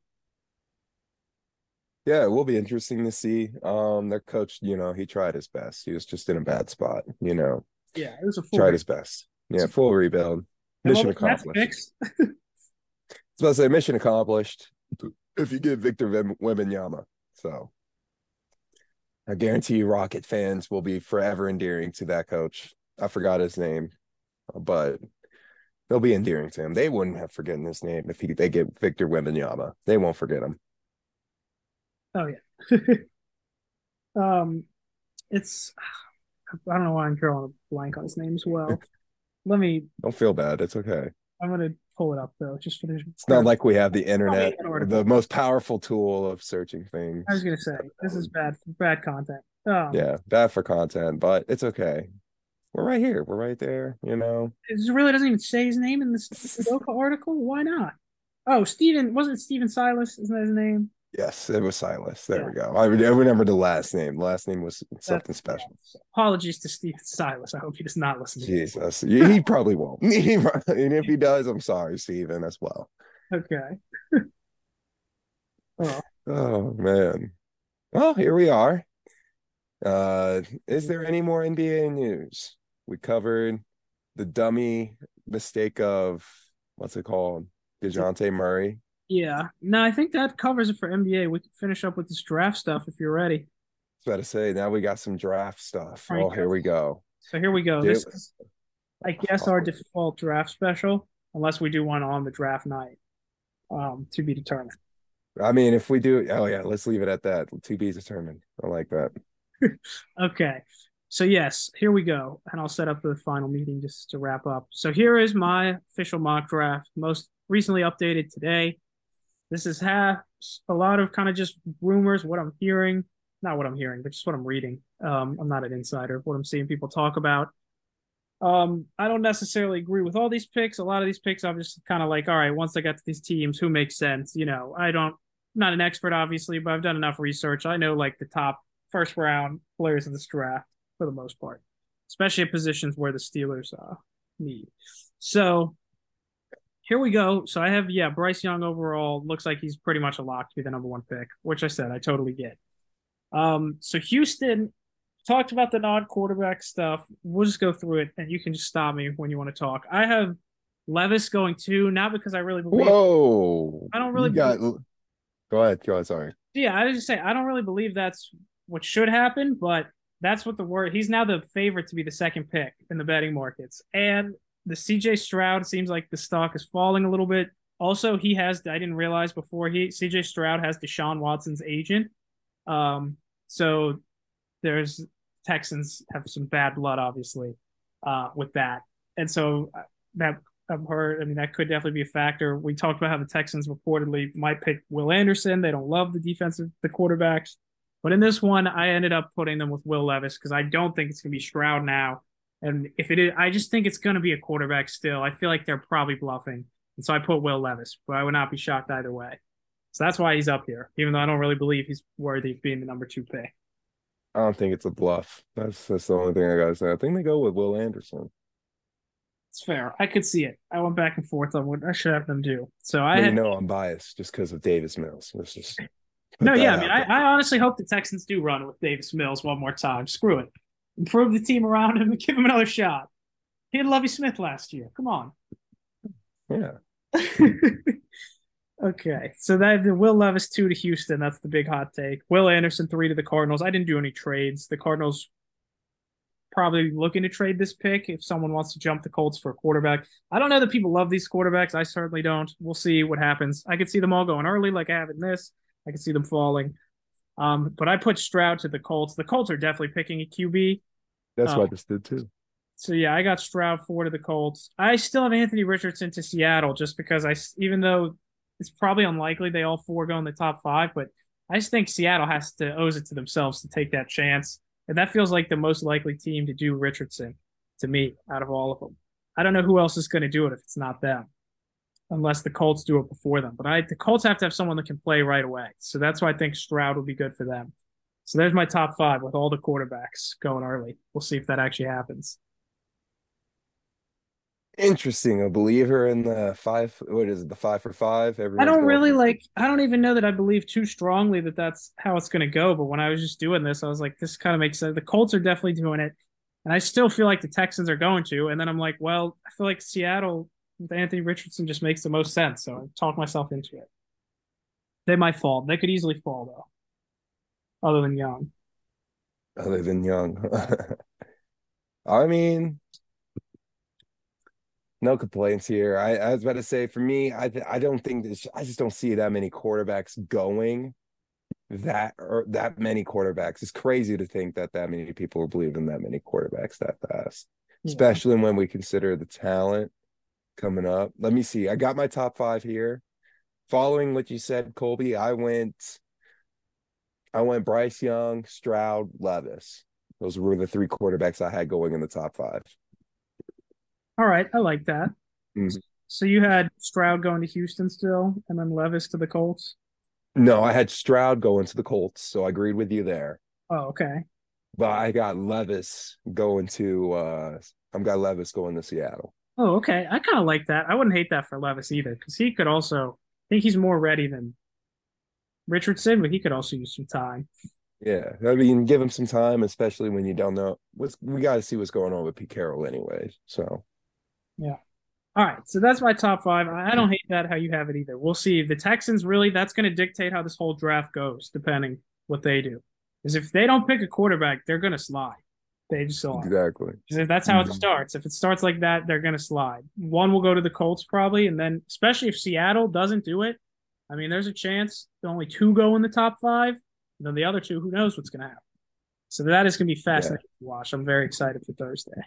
Yeah, it will be interesting to see. Um, their coach, you know, he tried his best. He was just in a bad spot, you know. Yeah, it was a full tried his best. Yeah, full rebuild. Mission accomplished. It's about to say mission accomplished. If you get Victor Wembanyama, so I guarantee you, Rocket fans will be forever endearing to that coach. I forgot his name, but they'll be endearing to him. They wouldn't have forgotten his name if he, they get Victor Wembanyama. They won't forget him. Oh yeah. um, it's I don't know why I'm drawing a blank on his name as well. Let me. Don't feel bad. It's okay. I'm gonna pull it up though, just for the. It's not like we have the internet, the most powerful tool of searching things. I was gonna say this is bad, bad content. Um, yeah, bad for content, but it's okay we're right here. We're right there. You know, it really doesn't even say his name in this Udoka article. Why not? Oh, Stephen wasn't Stephen Silas? Isn't that his name? Yes, it was Silas. There yeah. we go. I, I remember the last name. The last name was something That's, special. Yeah. Apologies to Stephen Silas. I hope he does not listen to Jesus. he probably won't. and if he does, I'm sorry, Stephen, as well. Okay. oh. oh man. Well, here we are. Uh, is there any more NBA news? We covered the dummy mistake of what's it called? Dejounte Murray. Yeah. No, I think that covers it for NBA. We can finish up with this draft stuff if you're ready. I was about to say, now we got some draft stuff. Right, oh, here we go. So here we go. This is, I guess, our default draft special, unless we do one on the draft night. Um, to be determined. I mean, if we do, oh yeah, let's leave it at that. To be determined. I like that. okay. So yes, here we go, and I'll set up the final meeting just to wrap up. So here is my official mock draft, most recently updated today. This is half a lot of kind of just rumors, what I'm hearing, not what I'm hearing, but just what I'm reading. Um, I'm not an insider. What I'm seeing people talk about. Um, I don't necessarily agree with all these picks. A lot of these picks, I'm just kind of like, all right, once I get to these teams, who makes sense? You know, I don't, not an expert, obviously, but I've done enough research. I know like the top first round players in this draft for the most part, especially at positions where the Steelers uh, need. So here we go. So I have yeah, Bryce Young overall looks like he's pretty much a lock to be the number one pick, which I said I totally get. Um, so Houston, talked about the non-quarterback stuff. We'll just go through it, and you can just stop me when you want to talk. I have Levis going two, not because I really believe. Whoa! I don't really. Got, go ahead. Go ahead. Sorry. Yeah, I was just say I don't really believe that's what should happen, but that's what the word. He's now the favorite to be the second pick in the betting markets, and the CJ Stroud seems like the stock is falling a little bit. Also, he has I didn't realize before he CJ Stroud has Deshaun Watson's agent. Um, so there's Texans have some bad blood, obviously, uh, with that, and so uh, that I've heard. I mean, that could definitely be a factor. We talked about how the Texans reportedly might pick Will Anderson. They don't love the defensive, the quarterbacks. But in this one, I ended up putting them with Will Levis because I don't think it's going to be Stroud now. And if it is, I just think it's going to be a quarterback still. I feel like they're probably bluffing. And so I put Will Levis, but I would not be shocked either way. So that's why he's up here, even though I don't really believe he's worthy of being the number two pick. I don't think it's a bluff. That's that's the only thing I gotta say. I think they go with Will Anderson. It's fair. I could see it. I went back and forth on what I should have them do. So I had, you know I'm biased just because of Davis Mills. Let's just no, yeah. I mean, I, I, honestly hope the Texans do run with Davis Mills one more time. Screw it. Improve the team around him and give him another shot. He had Lovie Smith last year. Come on. Yeah. okay, so that the Will Levis two to Houston. That's the big hot take. Will Anderson three to the Cardinals. I didn't do any trades. The Cardinals probably looking to trade this pick if someone wants to jump the Colts for a quarterback. I don't know that people love these quarterbacks. I certainly don't. We'll see what happens. I could see them all going early, like I have in this. I can see them falling. Um, but I put Stroud to the Colts. The Colts are definitely picking a QB. That's um, what I just did too. So yeah, I got Stroud four to the Colts. I still have Anthony Richardson to Seattle just because I, even though it's probably unlikely they all four go in the top five, but I just think Seattle has to owes it to themselves to take that chance, and that feels like the most likely team to do Richardson to me out of all of them. I don't know who else is going to do it if it's not them, unless the Colts do it before them. But I the Colts have to have someone that can play right away, so that's why I think Stroud will be good for them. So there's my top five with all the quarterbacks going early. We'll see if that actually happens. Interesting. A believer in the five. What is it? The five for five. Everyone's I don't really for... like. I don't even know that I believe too strongly that that's how it's going to go. But when I was just doing this, I was like, this kind of makes sense. The Colts are definitely doing it, and I still feel like the Texans are going to. And then I'm like, well, I feel like Seattle with Anthony Richardson just makes the most sense. So I talk myself into it. They might fall. They could easily fall though. Other than Young. Other than Young. I mean, no complaints here. I, I, was about to say for me, I I don't think this. I just don't see that many quarterbacks going that or that many quarterbacks. It's crazy to think that that many people believe in that many quarterbacks that fast, yeah. especially when we consider the talent coming up. Let me see. I got my top five here. Following what you said, Colby, I went. I went Bryce Young, Stroud, Levis. Those were the three quarterbacks I had going in the top five. All right, I like that. Mm-hmm. So you had Stroud going to Houston still, and then Levis to the Colts. No, I had Stroud going to the Colts, so I agreed with you there. Oh, okay. But I got Levis going to. uh I've got Levis going to Seattle. Oh, okay. I kind of like that. I wouldn't hate that for Levis either, because he could also. I think he's more ready than Richardson, but he could also use some time. Yeah, I mean, give him some time, especially when you don't know what's. We got to see what's going on with Pete Carroll, anyways. So yeah. All right, so that's my top five. I don't hate that how you have it either. We'll see. The Texans really that's going to dictate how this whole draft goes, depending what they do. Because if they don't pick a quarterback, they're going to slide. They just are. Exactly. If that's how mm-hmm. it starts. If it starts like that, they're going to slide. One will go to the Colts probably, and then especially if Seattle doesn't do it, I mean, there's a chance only two go in the top five. And then the other two, who knows what's going to happen. So that is going to be fascinating yeah. to watch. I'm very excited for Thursday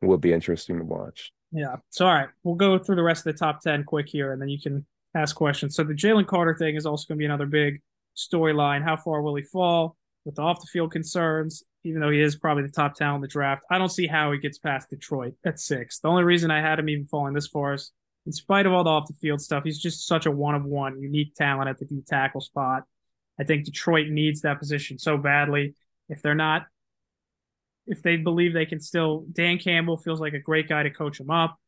will be interesting to watch. Yeah. So all right, we'll go through the rest of the top ten quick here, and then you can ask questions. So the Jalen Carter thing is also going to be another big storyline. How far will he fall with off the field concerns? Even though he is probably the top talent in the draft, I don't see how he gets past Detroit at six. The only reason I had him even falling this far is, in spite of all the off the field stuff, he's just such a one of one, unique talent at the D tackle spot. I think Detroit needs that position so badly. If they're not if they believe they can still, Dan Campbell feels like a great guy to coach him up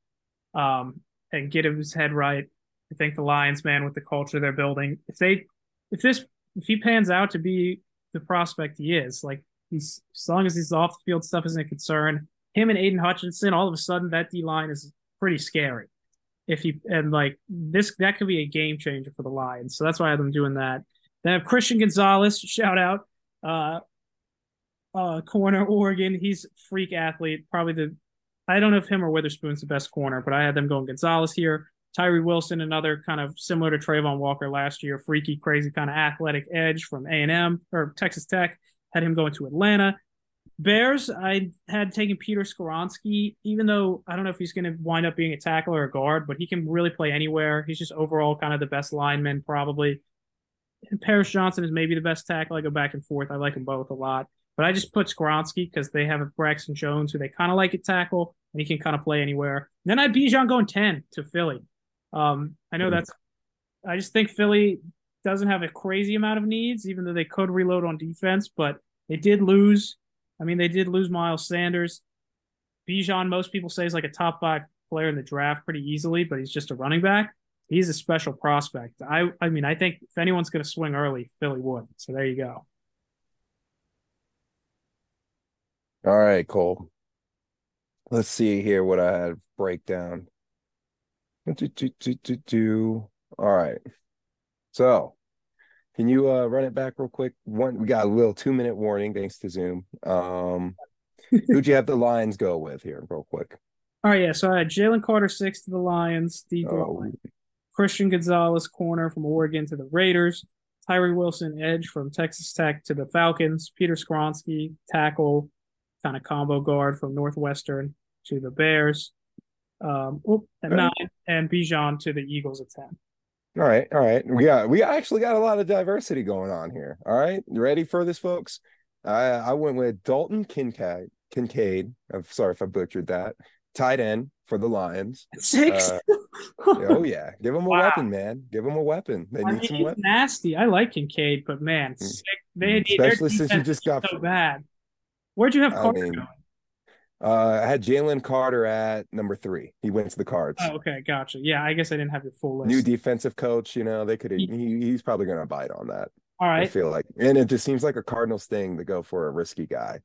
um, and get his head right. I think the Lions, man, with the culture they're building, if they, if this, if he pans out to be the prospect he is. Like he's as long as his off the field stuff isn't a concern, him and Aiden Hutchinson, all of a sudden that D line is pretty scary. If you and like this, that could be a game changer for the Lions. So that's why I have them doing that. Then I have Christian Gonzalez, shout out, uh, uh, corner Oregon. He's freak athlete, probably the. I don't know if him or Witherspoon's the best corner, but I had them going Gonzalez here. Tyree Wilson, another kind of similar to Travon Walker last year, freaky, crazy kind of athletic edge from A and M or Texas Tech. Had him going to Atlanta. Bears, I had taken Peter Skoronski, even though I don't know if he's going to wind up being a tackle or a guard, but he can really play anywhere. He's just overall kind of the best lineman, probably. And Paris Johnson is maybe the best tackle. I go back and forth. I like them both a lot. But I just put Skoronski because they have a Braxton Jones who they kind of like at tackle, and he can kind of play anywhere. And then I had Bijan going 10 to Philly. Um, I know mm-hmm. that's, I just think Philly doesn't have a crazy amount of needs, even though they could reload on defense, but they did lose. I mean, they did lose Miles Sanders. Bijan, most people say is like a top five player in the draft pretty easily, but he's just a running back. He's a special prospect. I, I mean, I think if anyone's going to swing early, Philly would. So there you go. All right, Cole. Let's see here what I had breakdown. Do, do, do, do, do. All right. So can you uh, run it back real quick? One, we got a little two minute warning thanks to Zoom. Um, who'd you have the Lions go with here, real quick? All right, yeah. So I had Jalen Carter six to the Lions, deep oh. Christian Gonzalez corner from Oregon to the Raiders, Tyree Wilson edge from Texas Tech to the Falcons, Peter Skoronski tackle kind of combo guard from Northwestern to the Bears, um, oh, at nine, and Bijan to the Eagles at ten. All right, all right. We got we actually got a lot of diversity going on here. All right, you ready for this, folks? I I went with Dalton Kincaid. Kincaid. I'm sorry if I butchered that. Tight end for the Lions. Six. Uh, oh yeah, give them a wow. weapon, man. Give them a weapon. They I need mean, some weapons. Nasty. I like Kincaid, but man, mm. sick. They, especially since you just got so bad. Where'd you have Carter I mean, going? Uh, I had Jalen Carter at number three. He went to the Cards. Oh, okay, gotcha. Yeah, I guess I didn't have your full list. New defensive coach. You know, they could. He, he's probably going to bite on that. All right. I feel like, and it just seems like a Cardinals thing to go for a risky guy.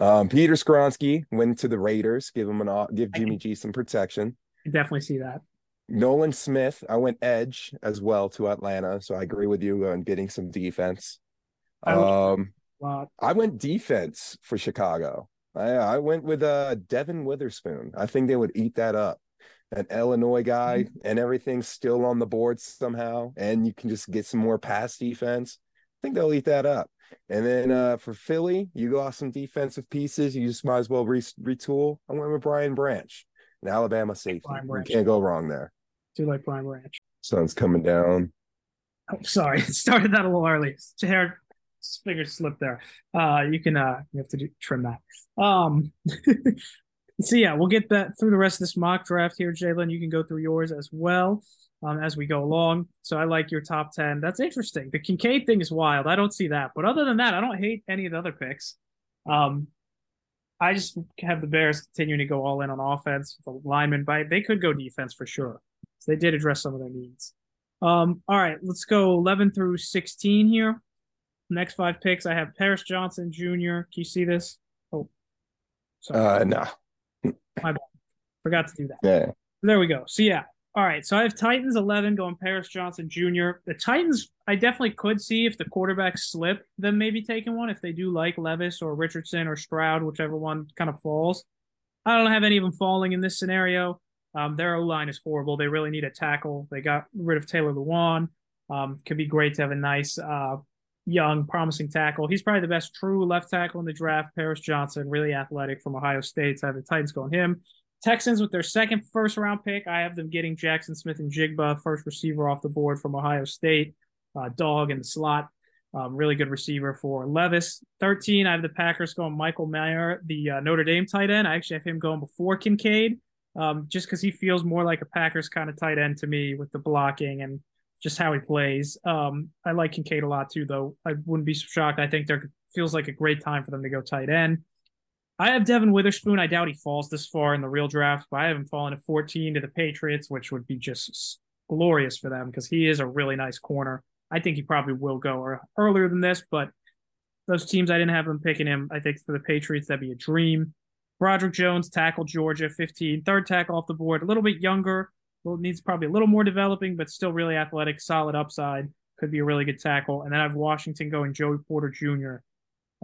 Um, Peter Skoronski went to the Raiders. Give him an give Jimmy G some protection. I definitely see that. Nolan Smith. I went edge as well to Atlanta, so I agree with you on getting some defense. Um, I went defense for Chicago. I I went with uh Devon Witherspoon. I think they would eat that up. An Illinois guy mm-hmm. and everything's still on the board somehow, and you can just get some more pass defense. I think they'll eat that up. And then uh, for Philly, you lost some defensive pieces. You just might as well re- retool. I went with Brian Branch, an Alabama safety. You can't go wrong there. Do like Brian Branch. Sun's coming down. Oh, sorry, it started that a little early. Hair finger slip there. Uh, you can uh, you have to do, trim that. Um, so yeah, we'll get that through the rest of this mock draft here, Jalen. You can go through yours as well um, as we go along. So I like your top ten. That's interesting. The Kincaid thing is wild. I don't see that, but other than that, I don't hate any of the other picks. Um, I just have the Bears continuing to go all in on offense. The linemen, by they could go defense for sure. So they did address some of their needs. Um, all right, let's go 11 through 16 here. Next five picks, I have Paris Johnson Jr. Can you see this? Oh, sorry. Uh, no. My bad. Forgot to do that. Yeah. There we go. So yeah. All right. So I have Titans 11 going Paris Johnson Jr. The Titans, I definitely could see if the quarterbacks slip, them maybe taking one if they do like Levis or Richardson or Stroud, whichever one kind of falls. I don't have any of them falling in this scenario. Um, their O line is horrible. They really need a tackle. They got rid of Taylor Lewan. Um, could be great to have a nice uh, young, promising tackle. He's probably the best true left tackle in the draft. Paris Johnson, really athletic from Ohio State. So I have the Titans going him. Texans with their second first round pick. I have them getting Jaxon Smith-Njigba, first receiver off the board from Ohio State. Uh, dog in the slot. Um, really good receiver for Levis. 13, I have the Packers going Michael Mayer, the uh, Notre Dame tight end. I actually have him going before Kincaid, um, just because he feels more like a Packers kind of tight end to me with the blocking and just how he plays. Um, I like Kincaid a lot too, though. I wouldn't be shocked. I think there feels like a great time for them to go tight end. I have Devon Witherspoon. I doubt he falls this far in the real draft, but I have him falling at 14 to the Patriots, which would be just glorious for them because he is a really nice corner. I think he probably will go earlier than this, but those teams I didn't have them picking him. I think for the Patriots that'd be a dream. Broderick Jones, tackle Georgia, 15, third tackle off the board, a little bit younger, well, needs probably a little more developing, but still really athletic, solid upside. Could be a really good tackle. And then I have Washington going Joey Porter Jr.,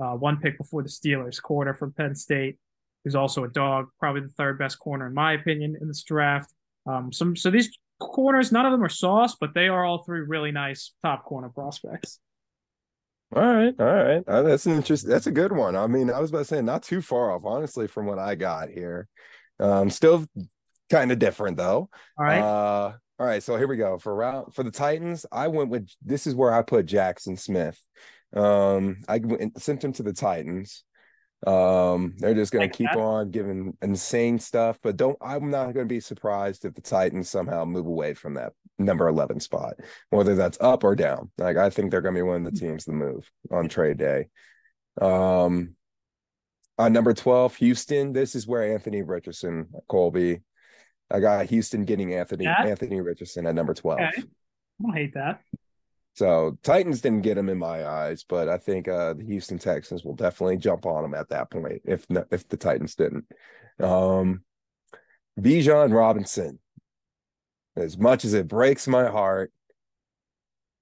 uh, one pick before the Steelers, corner from Penn State, who's also a dog, probably the third best corner in my opinion in this draft. Um, some so these corners, none of them are sauce, but they are all three really nice top corner prospects. All right, all right. Uh, that's an interesting. That's a good one. I mean, I was about to say not too far off, honestly, from what I got here. Um, still kind of different though. All right. Uh, all right. So here we go for round for the Titans. I went with this is where I put Jaxon Smith. Um, I sent him to the Titans. Um, they're just going like to keep that. on giving insane stuff, but don't. I'm not going to be surprised if the Titans somehow move away from that number 11 spot, whether that's up or down. Like I think they're going to be one of the teams to move on trade day. Um, on number 12, Houston. This is where Anthony Richardson, Colby. I got Houston getting Anthony yeah. Anthony Richardson at number 12. Okay. I don't hate that. So Titans didn't get him in my eyes, but I think uh, the Houston Texans will definitely jump on him at that point if if the Titans didn't. Um, Bijan Robinson, as much as it breaks my heart,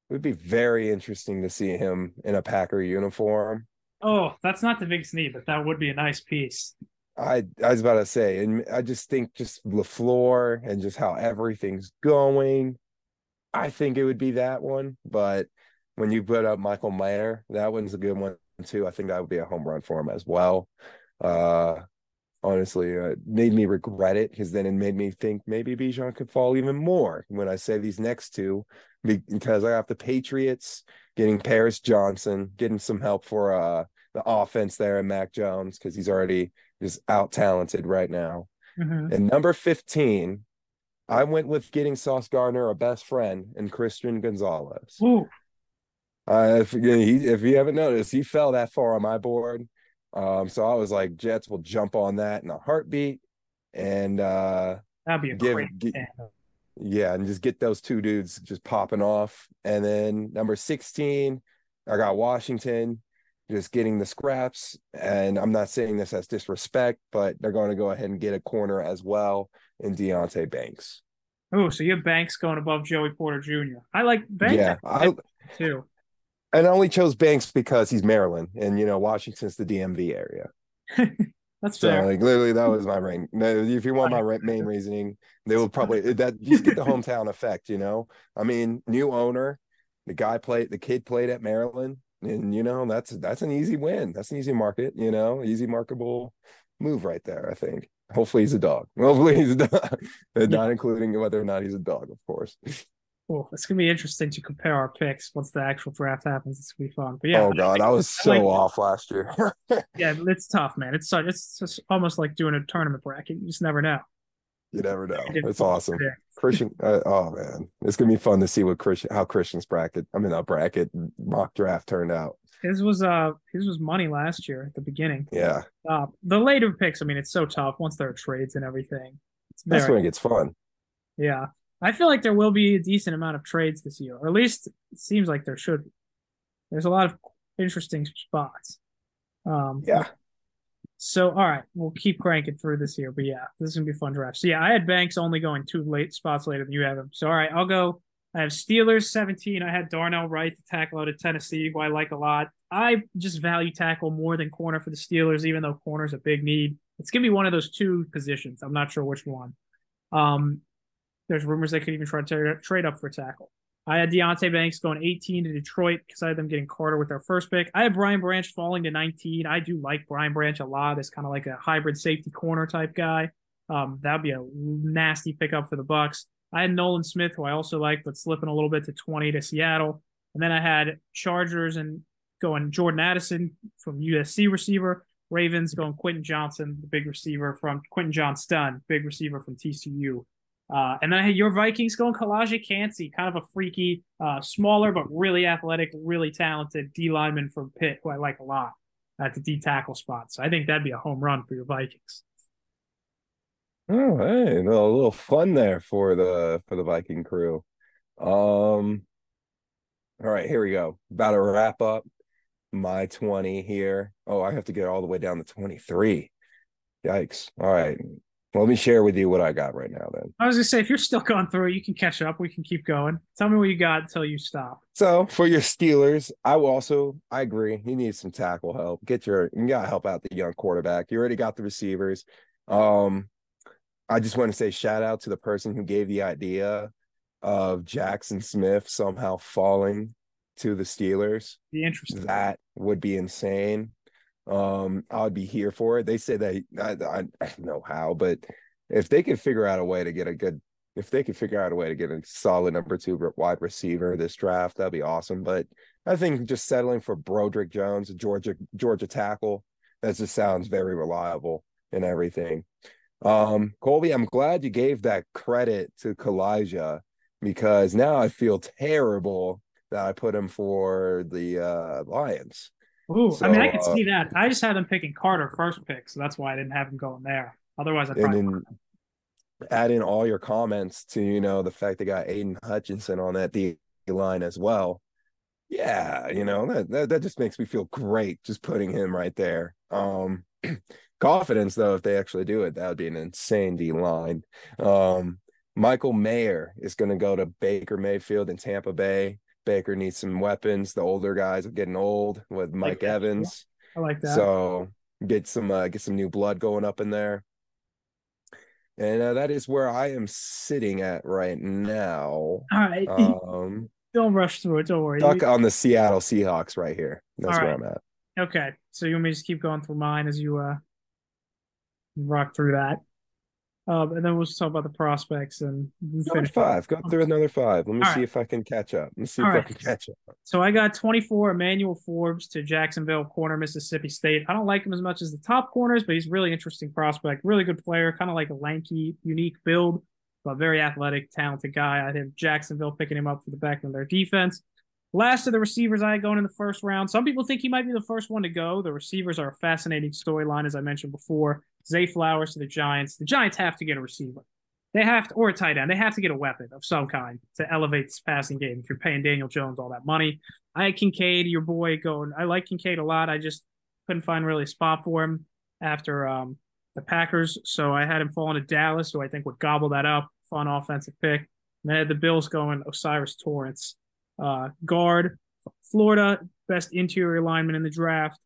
it would be very interesting to see him in a Packer uniform. Oh, that's not the big need, but that would be a nice piece. I I was about to say, and I just think just LaFleur and just how everything's going I think it would be that one. But when you put up Michael Mayer, that one's a good one too. I think that would be a home run for him as well. Uh, honestly, uh, made me regret it because then it made me think maybe Bijan could fall even more when I say these next two because I have the Patriots getting Paris Johnson, getting some help for uh, the offense there and Mac Jones because he's already just out talented right now. Mm-hmm. And number 15, I went with getting Sauce Gardner a best friend and Christian Gonzalez. Uh, if, he, if you haven't noticed, he fell that far on my board. Um, so I was like, Jets will jump on that in a heartbeat, and uh, that'd be a give, great. Get, yeah, and just get those two dudes just popping off. And then number sixteen, I got Washington, just getting the scraps. And I'm not saying this as disrespect, but they're going to go ahead and get a corner as well in Deonte Banks. Oh, so you have Banks going above Joey Porter Jr. I like Banks. Yeah, I, too. And I only chose Banks because he's Maryland, and you know Washington's the DMV area. That's so, fair. Like literally, that was my main. If you want my main reasoning, they will probably that just get the hometown effect. You know, I mean, new owner, the guy played, the kid played at Maryland, and you know that's that's an easy win. That's an easy market. You know, easy marketable move right there. I think. Hopefully he's a dog. Hopefully he's a dog. Yeah. Not including whether or not he's a dog, of course. Well, it's gonna be interesting to compare our picks once the actual draft happens. It's gonna be fun. But yeah. Oh god, I was so like, off last year. yeah, it's tough, man. It's it's just almost like doing a tournament bracket. You just never know. You never know. It's awesome. Christian, uh, oh man, it's gonna be fun to see what Christian, how Christian's bracket, I mean, a bracket mock draft turned out. His was uh his was money last year at the beginning. Yeah. Uh, the later picks, I mean, it's so tough once there are trades and everything. That's when it gets fun. Yeah. I feel like there will be a decent amount of trades this year, or at least it seems like there should be. There's a lot of interesting spots. Um, yeah. So, all right, we'll keep cranking through this year, but yeah, this is gonna be fun draft. So, yeah, I had Banks only going two late spots later than you have him. So, all right, I'll go I have Steelers 17. I had Darnell Wright to tackle out of Tennessee, who I like a lot. I just value tackle more than corner for the Steelers, even though corner is a big need. It's gonna be one of those two positions. I'm not sure which one. Um, there's rumors they could even try to trade up for tackle. I had Deonte Banks going 18 to Detroit because I had them getting Carter with their first pick. I had Brian Branch falling to 19. I do like Brian Branch a lot. It's kind of like a hybrid safety corner type guy. Um, that'd be a nasty pickup for the Bucs. I had Nolan Smith, who I also like, but slipping a little bit to 20 to Seattle. And then I had Chargers and going Jordan Addison from USC receiver. Ravens going Quentin Johnson, the big receiver from Quentin Johnston, big receiver from TCU. Uh, and then I had your Vikings going Calijah Kancey, kind of a freaky, uh, smaller but really athletic, really talented D lineman from Pitt, who I like a lot at the D tackle spot. So I think that'd be a home run for your Vikings. Oh, hey, a little fun there for the for the Viking crew. Um, all right, here we go. About to wrap up. my 20 here. Oh, I have to get all the way down to 23. Yikes. All right. Let me share with you what I got right now then. I was gonna say if you're still going through, you can catch up. We can keep going. Tell me what you got until you stop. So for your Steelers, I will also I agree. You need some tackle help. Get your you gotta help out the young quarterback. You already got the receivers. Um I just want to say shout out to the person who gave the idea of Jaxon Smith somehow falling to the Steelers. Be interesting. That would be insane. Um, I would be here for it. They say that I, I, I know how, but if they could figure out a way to get a good, if they could figure out a way to get a solid number two wide receiver this draft, that'd be awesome. But I think just settling for Broderick Jones, Georgia Georgia tackle, that just sounds very reliable and everything. Um, Colby, I'm glad you gave that credit to Calijah because now I feel terrible that I put him for the uh, Lions. Ooh, so, I mean, I can uh, see that. I just had him picking Carter first pick, so that's why I didn't have him going there. Otherwise, I probably. And add in all your comments to you know the fact they got Aidan Hutchinson on that D line as well. Yeah, you know that, that that just makes me feel great just putting him right there. Um, confidence though, if they actually do it, that would be an insane D line. Um, Michael Mayer is going to go to Baker Mayfield in Tampa Bay. Baker needs some weapons. The older guys are getting old with Mike like Evans. I like that. So get some uh, get some new blood going up in there. And uh, that is where I am sitting at right now. All right. Um, don't rush through it. Don't worry. Stuck on the Seattle Seahawks right here. That's where I'm at. Okay. So you want me to just keep going through mine as you uh rock through that? Um, and then we'll just talk about the prospects and finish five. Go through another five. Let me All see right. if I can catch up. Let me see All if right. I can catch up. So I got 24 Emmanuel Forbes to Jacksonville corner, Mississippi State. I don't like him as much as the top corners, but he's really interesting prospect, really good player, kind of like a lanky, unique build, but very athletic, talented guy. I have Jacksonville picking him up for the back of their defense. Last of the receivers I going in the first round. Some people think he might be the first one to go. The receivers are a fascinating storyline, as I mentioned before. Zay Flowers to the Giants. The Giants have to get a receiver. They have to, or a tight end. They have to get a weapon of some kind to elevate this passing game. If you're paying Daniel Jones all that money, I had Kincaid, your boy, going. I like Kincaid a lot. I just couldn't find really a spot for him after um, the Packers, so I had him falling to Dallas, who I think would gobble that up. Fun offensive pick. And I had the Bills going O'Cyrus Torrence uh, guard, Florida, best interior lineman in the draft,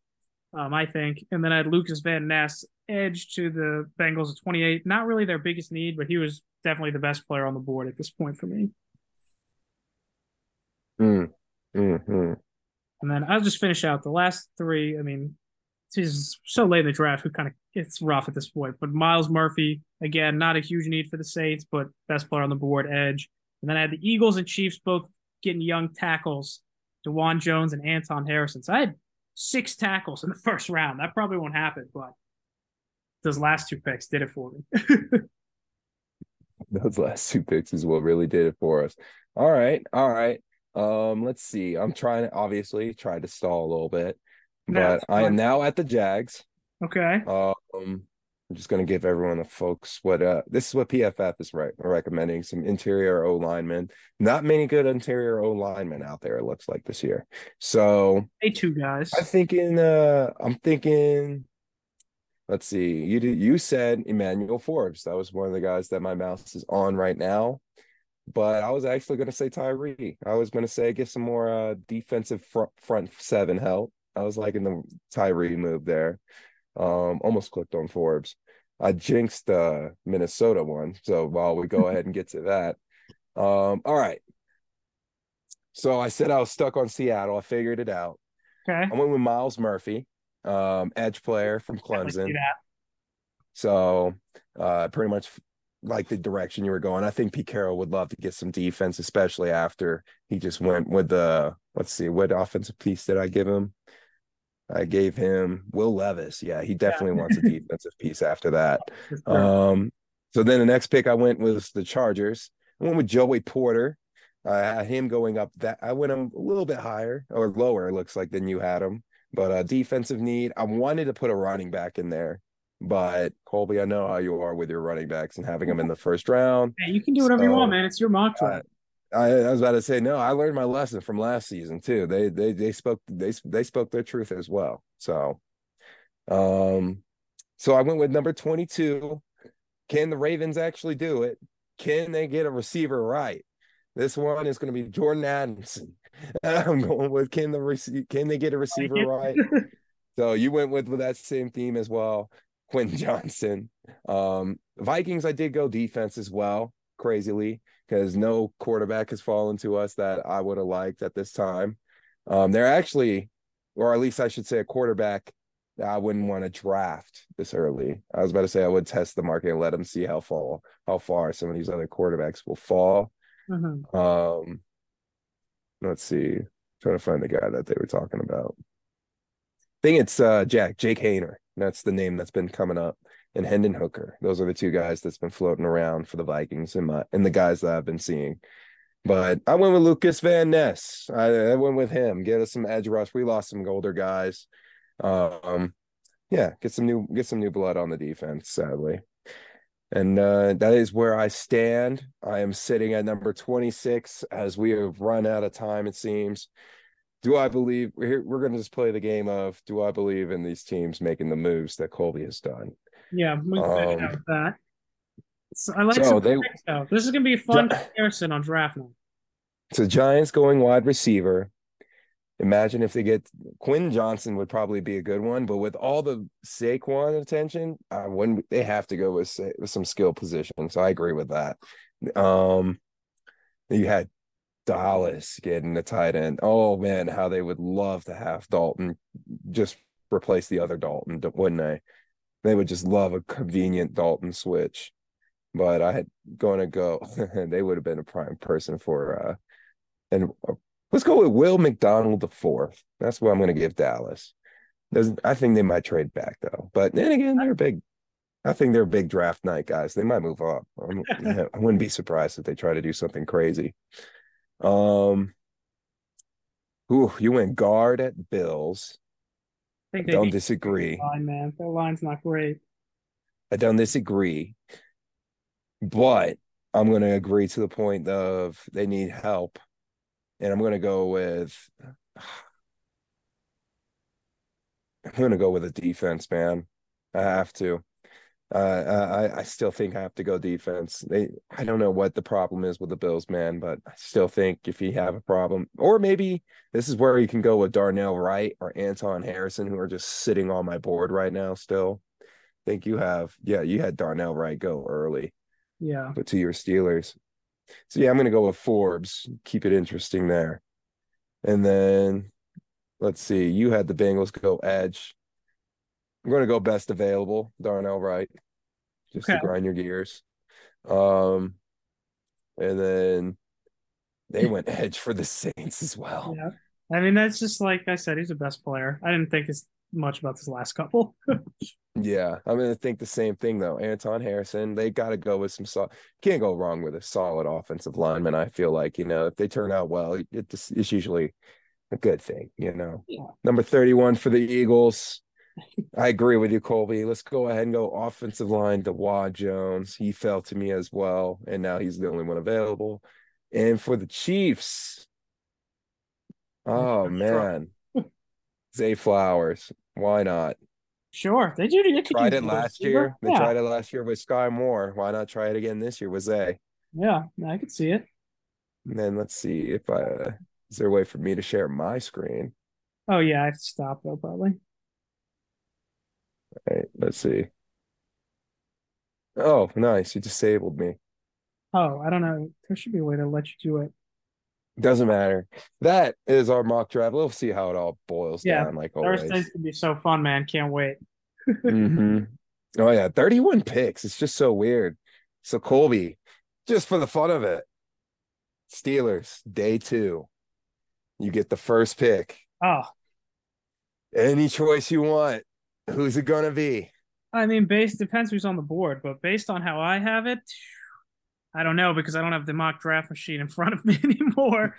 um, I think. And then I had Lucas Van Ness, edge to the Bengals at 28. Not really their biggest need, but he was definitely the best player on the board at this point for me. Mm, mm-hmm. And then I'll just finish out the last three. I mean, it's so late in the draft, who kind of it's rough at this point. But Myles Murphy, again, not a huge need for the Saints, but best player on the board, edge. And then I had the Eagles and Chiefs both getting young tackles, Dawand Jones and Anton Harrison. So I had six tackles in the first round. That probably won't happen, but those last two picks did it for me. those last two picks is what really did it for us. All right, all right. Um, let's see. I'm trying to obviously try to stall a little bit, but I am now at the Jags. Okay. Um, I'm just going to give everyone the folks what uh this is what PFF is re- recommending some interior O linemen. Not many good interior O linemen out there. It looks like this year. So hey, two guys. I'm thinking. Uh, I'm thinking. Let's see. You did. You said Emmanuel Forbes. That was one of the guys that my mouse is on right now. But I was actually going to say Tyree. I was going to say get some more uh, defensive front front seven help. I was liking the Tyree move there. Um, almost clicked on Forbes. I jinxed the Minnesota one. So while we go ahead and get to that. Um, all right. So I said I was stuck on Seattle. I figured it out. Okay. I went with Myles Murphy, um, edge player from Clemson. So uh pretty much like the direction you were going. I think Pete Carroll would love to get some defense, especially after he just went with the let's see, what offensive piece did I give him? I gave him Will Levis. Yeah, he definitely yeah. wants a defensive piece after that. Um, so then the next pick I went was the Chargers. I went with Joey Porter. I had him going up that I went him a little bit higher or lower, it looks like than you had him. But a defensive need. I wanted to put a running back in there. But Colby, I know how you are with your running backs and having them in the first round. Yeah, you can do whatever so, you want, man. It's your mock draft. I, I, was about to say no. I learned my lesson from last season too. They they they spoke they they spoke their truth as well. So, um, so I went with number twenty two. Can the Ravens actually do it? Can they get a receiver right? This one is going to be Jordan Addison. I'm going with can the rec- can they get a receiver right? so you went with, with that same theme as well. Quinn Johnson. Um, Vikings, I did go defense as well, crazily, because no quarterback has fallen to us that I would have liked at this time. Um, they're actually, or at least I should say, a quarterback that I wouldn't want to draft this early. I was about to say I would test the market and let them see how far how far some of these other quarterbacks will fall. Mm-hmm. Um, let's see, I'm trying to find the guy that they were talking about. I think it's uh, Jack Jake Haener. That's the name that's been coming up. And Hendon Hooker. Those are the two guys that's been floating around for the Vikings and my and the guys that I've been seeing. But I went with Lucas Van Ness. I, I went with him. Get us some edge rush. We lost some older guys. Um, yeah, get some new get some new blood on the defense, sadly. And uh, that is where I stand. I am sitting at number 26 as we have run out of time, it seems do I believe we're, we're going to just play the game of do I believe in these teams making the moves that Colby has done? Yeah, we um, have that. So I like so they, though. This is going to be a fun comparison on draft night. So Giants going wide receiver. Imagine if they get Quinn Johnson would probably be a good one, but with all the Saquon attention, I wouldn't. They have to go with, with some skill position. So I agree with that. Um, you had Dallas getting the tight end. Oh man, how they would love to have Dalton just replace the other Dalton, wouldn't they? They would just love a convenient Dalton switch. But I had going to go. they would have been a prime person for. uh And uh, let's go with Will McDonald the fourth. That's what I'm going to give Dallas. There's, I think they might trade back though. But then again, they're big. I think they're big draft night guys. They might move up. I wouldn't be surprised if they try to do something crazy. Um, ooh, you went guard at Bills. I, I don't disagree. Line, man, their line's not great. I don't disagree, but I'm going to agree to the point of they need help, and I'm going to go with. I'm going to go with a defense, man. I have to. Uh, I I still think I have to go defense. They I don't know what the problem is with the Bills, man, but I still think if you have a problem, or maybe this is where you can go with Darnell Wright or Anton Harrison, who are just sitting on my board right now. Still, I think you have yeah, you had Darnell Wright go early, yeah, but to your Steelers. So yeah, I'm gonna go with Forbes. Keep it interesting there, and then let's see. You had the Bengals go edge. I'm going to go best available, Darnell Wright, just okay. to grind your gears. Um, and then they went edge for the Saints as well. Yeah. I mean, that's just like I said, he's the best player. I didn't think as much about this last couple. yeah, I'm gonna think the same thing though. Anton Harrison, they got to go with some solid. Can't go wrong with a solid offensive lineman. I feel like you know if they turn out well, it, it's usually a good thing. You know, yeah. number 31 for the Eagles. I agree with you, Colby. Let's go ahead and go offensive line. Dawand Jones. He fell to me as well, and now he's the only one available. And for the Chiefs, oh man, Zay Flowers. Why not? Sure, they do. They tried it last year. They tried it last year with Skyy Moore. Why not try it again this year with Zay? Yeah, I could see it. And then let's see if I uh, is there a way for me to share my screen? Oh yeah, I have to stop though probably. All right, let's see. Oh, nice. You disabled me. Oh, I don't know. There should be a way to let you do it. Doesn't matter. That is our mock draft. We'll see how it all boils yeah, down. Like always, Thursday's gonna be so fun, man. Can't wait. mm-hmm. Oh yeah, thirty-one picks. It's just so weird. So Colby, just for the fun of it, Steelers day two. You get the first pick. Oh, any choice you want. Who's it gonna be? I mean, based depends who's on the board, but based on how I have it, I don't know because I don't have the mock draft machine in front of me anymore.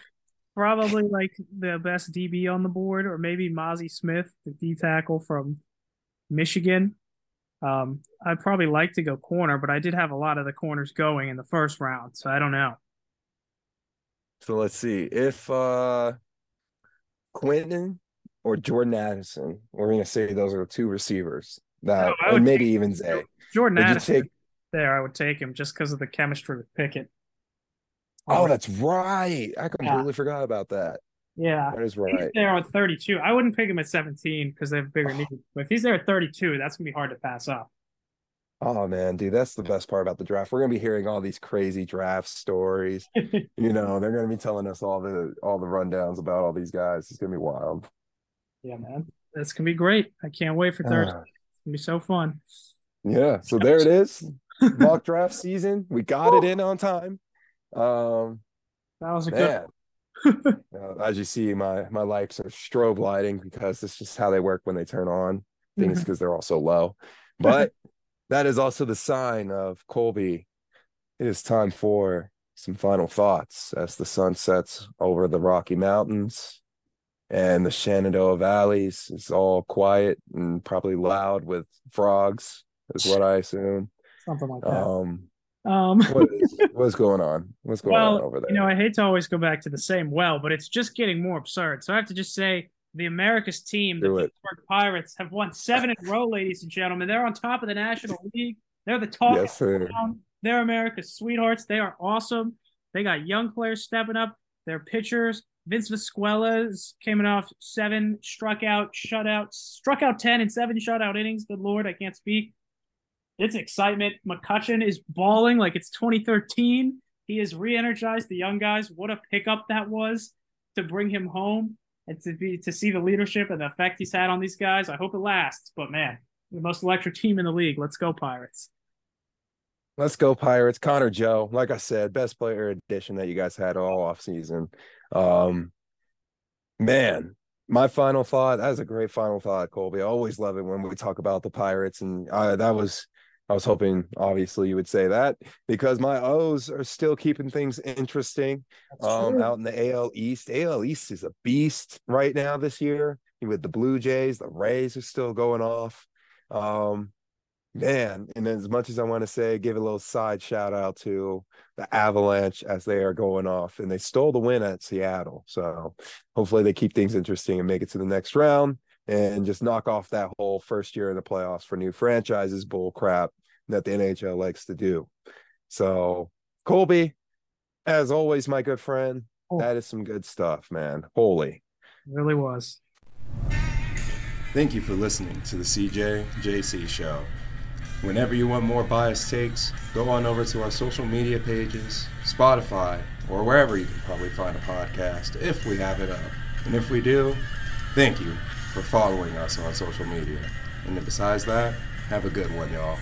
Probably like the best DB on the board, or maybe Mazi Smith, the D tackle from Michigan. Um, I'd probably like to go corner, but I did have a lot of the corners going in the first round, so I don't know. So let's see if uh Quentin or Jordan Addison. We're gonna say those are two receivers. That no, and maybe even Zay. Jordan would Addison. Take... There, I would take him just because of the chemistry with Pickett. Oh, um, that's right. I completely yeah. forgot about that. Yeah, that is right. He's there at 32. I wouldn't pick him at 17 because they have bigger needs. But if he's there at 32, that's gonna be hard to pass up. Oh man, dude, that's the best part about the draft. We're gonna be hearing all these crazy draft stories. you know, they're gonna be telling us all the all the rundowns about all these guys. It's gonna be wild. Yeah, man, that's gonna be great. I can't wait for Thursday. Uh, it's gonna be so fun. Yeah, so there it is. Mock draft season. We got it in on time. Um, that was a man. good. uh, as you see, my my lights are strobe lighting because it's just how they work when they turn on. Things because they're all so low, but that is also the sign of Colby. It is time for some final thoughts as the sun sets over the Rocky Mountains and the Shenandoah valleys. is all quiet and probably loud with frogs, is what I assume. Something like that. Um, um what is, what's going on? What's going well, on over there? You know, I hate to always go back to the same well, but it's just getting more absurd. So I have to just say the America's team, the Pittsburgh Pirates, have won seven in a row, ladies and gentlemen. They're on top of the National League. They're the talk. Yes, They're America's sweethearts. They are awesome. They got young players stepping up. Their pitchers, Vince Velasquez, came in off seven struck out, shutouts, struck out 10 and seven shutout innings. Good Lord, I can't speak. It's excitement. McCutchen is balling like it's 2013. He has re energized the young guys. What a pickup that was to bring him home and to be to see the leadership and the effect he's had on these guys. I hope it lasts. But man, the most electric team in the league. Let's go Pirates. Let's go Pirates. Connor Joe, like I said, best player addition that you guys had all off season. Um, man, my final thought. That was a great final thought, Colby. I always love it when we talk about the Pirates, and uh, that was I was hoping, obviously, you would say that because my O's are still keeping things interesting um, out in the AL East. AL East is a beast right now this year with the Blue Jays. The Rays are still going off. Um, man, and as much as I want to say, give a little side shout out to the Avalanche as they are going off, and they stole the win at Seattle. So hopefully, they keep things interesting and make it to the next round and just knock off that whole first year in the playoffs for new franchises bull crap that the NHL likes to do. So, Colby, as always, my good friend, oh. that is some good stuff, man. Holy. It really was. Thank you for listening to the CJ JC show. Whenever you want more biased takes, go on over to our social media pages, Spotify, or wherever you can probably find a podcast if we have it up. And if we do, thank you for following us on social media. And besides that, have a good one, y'all.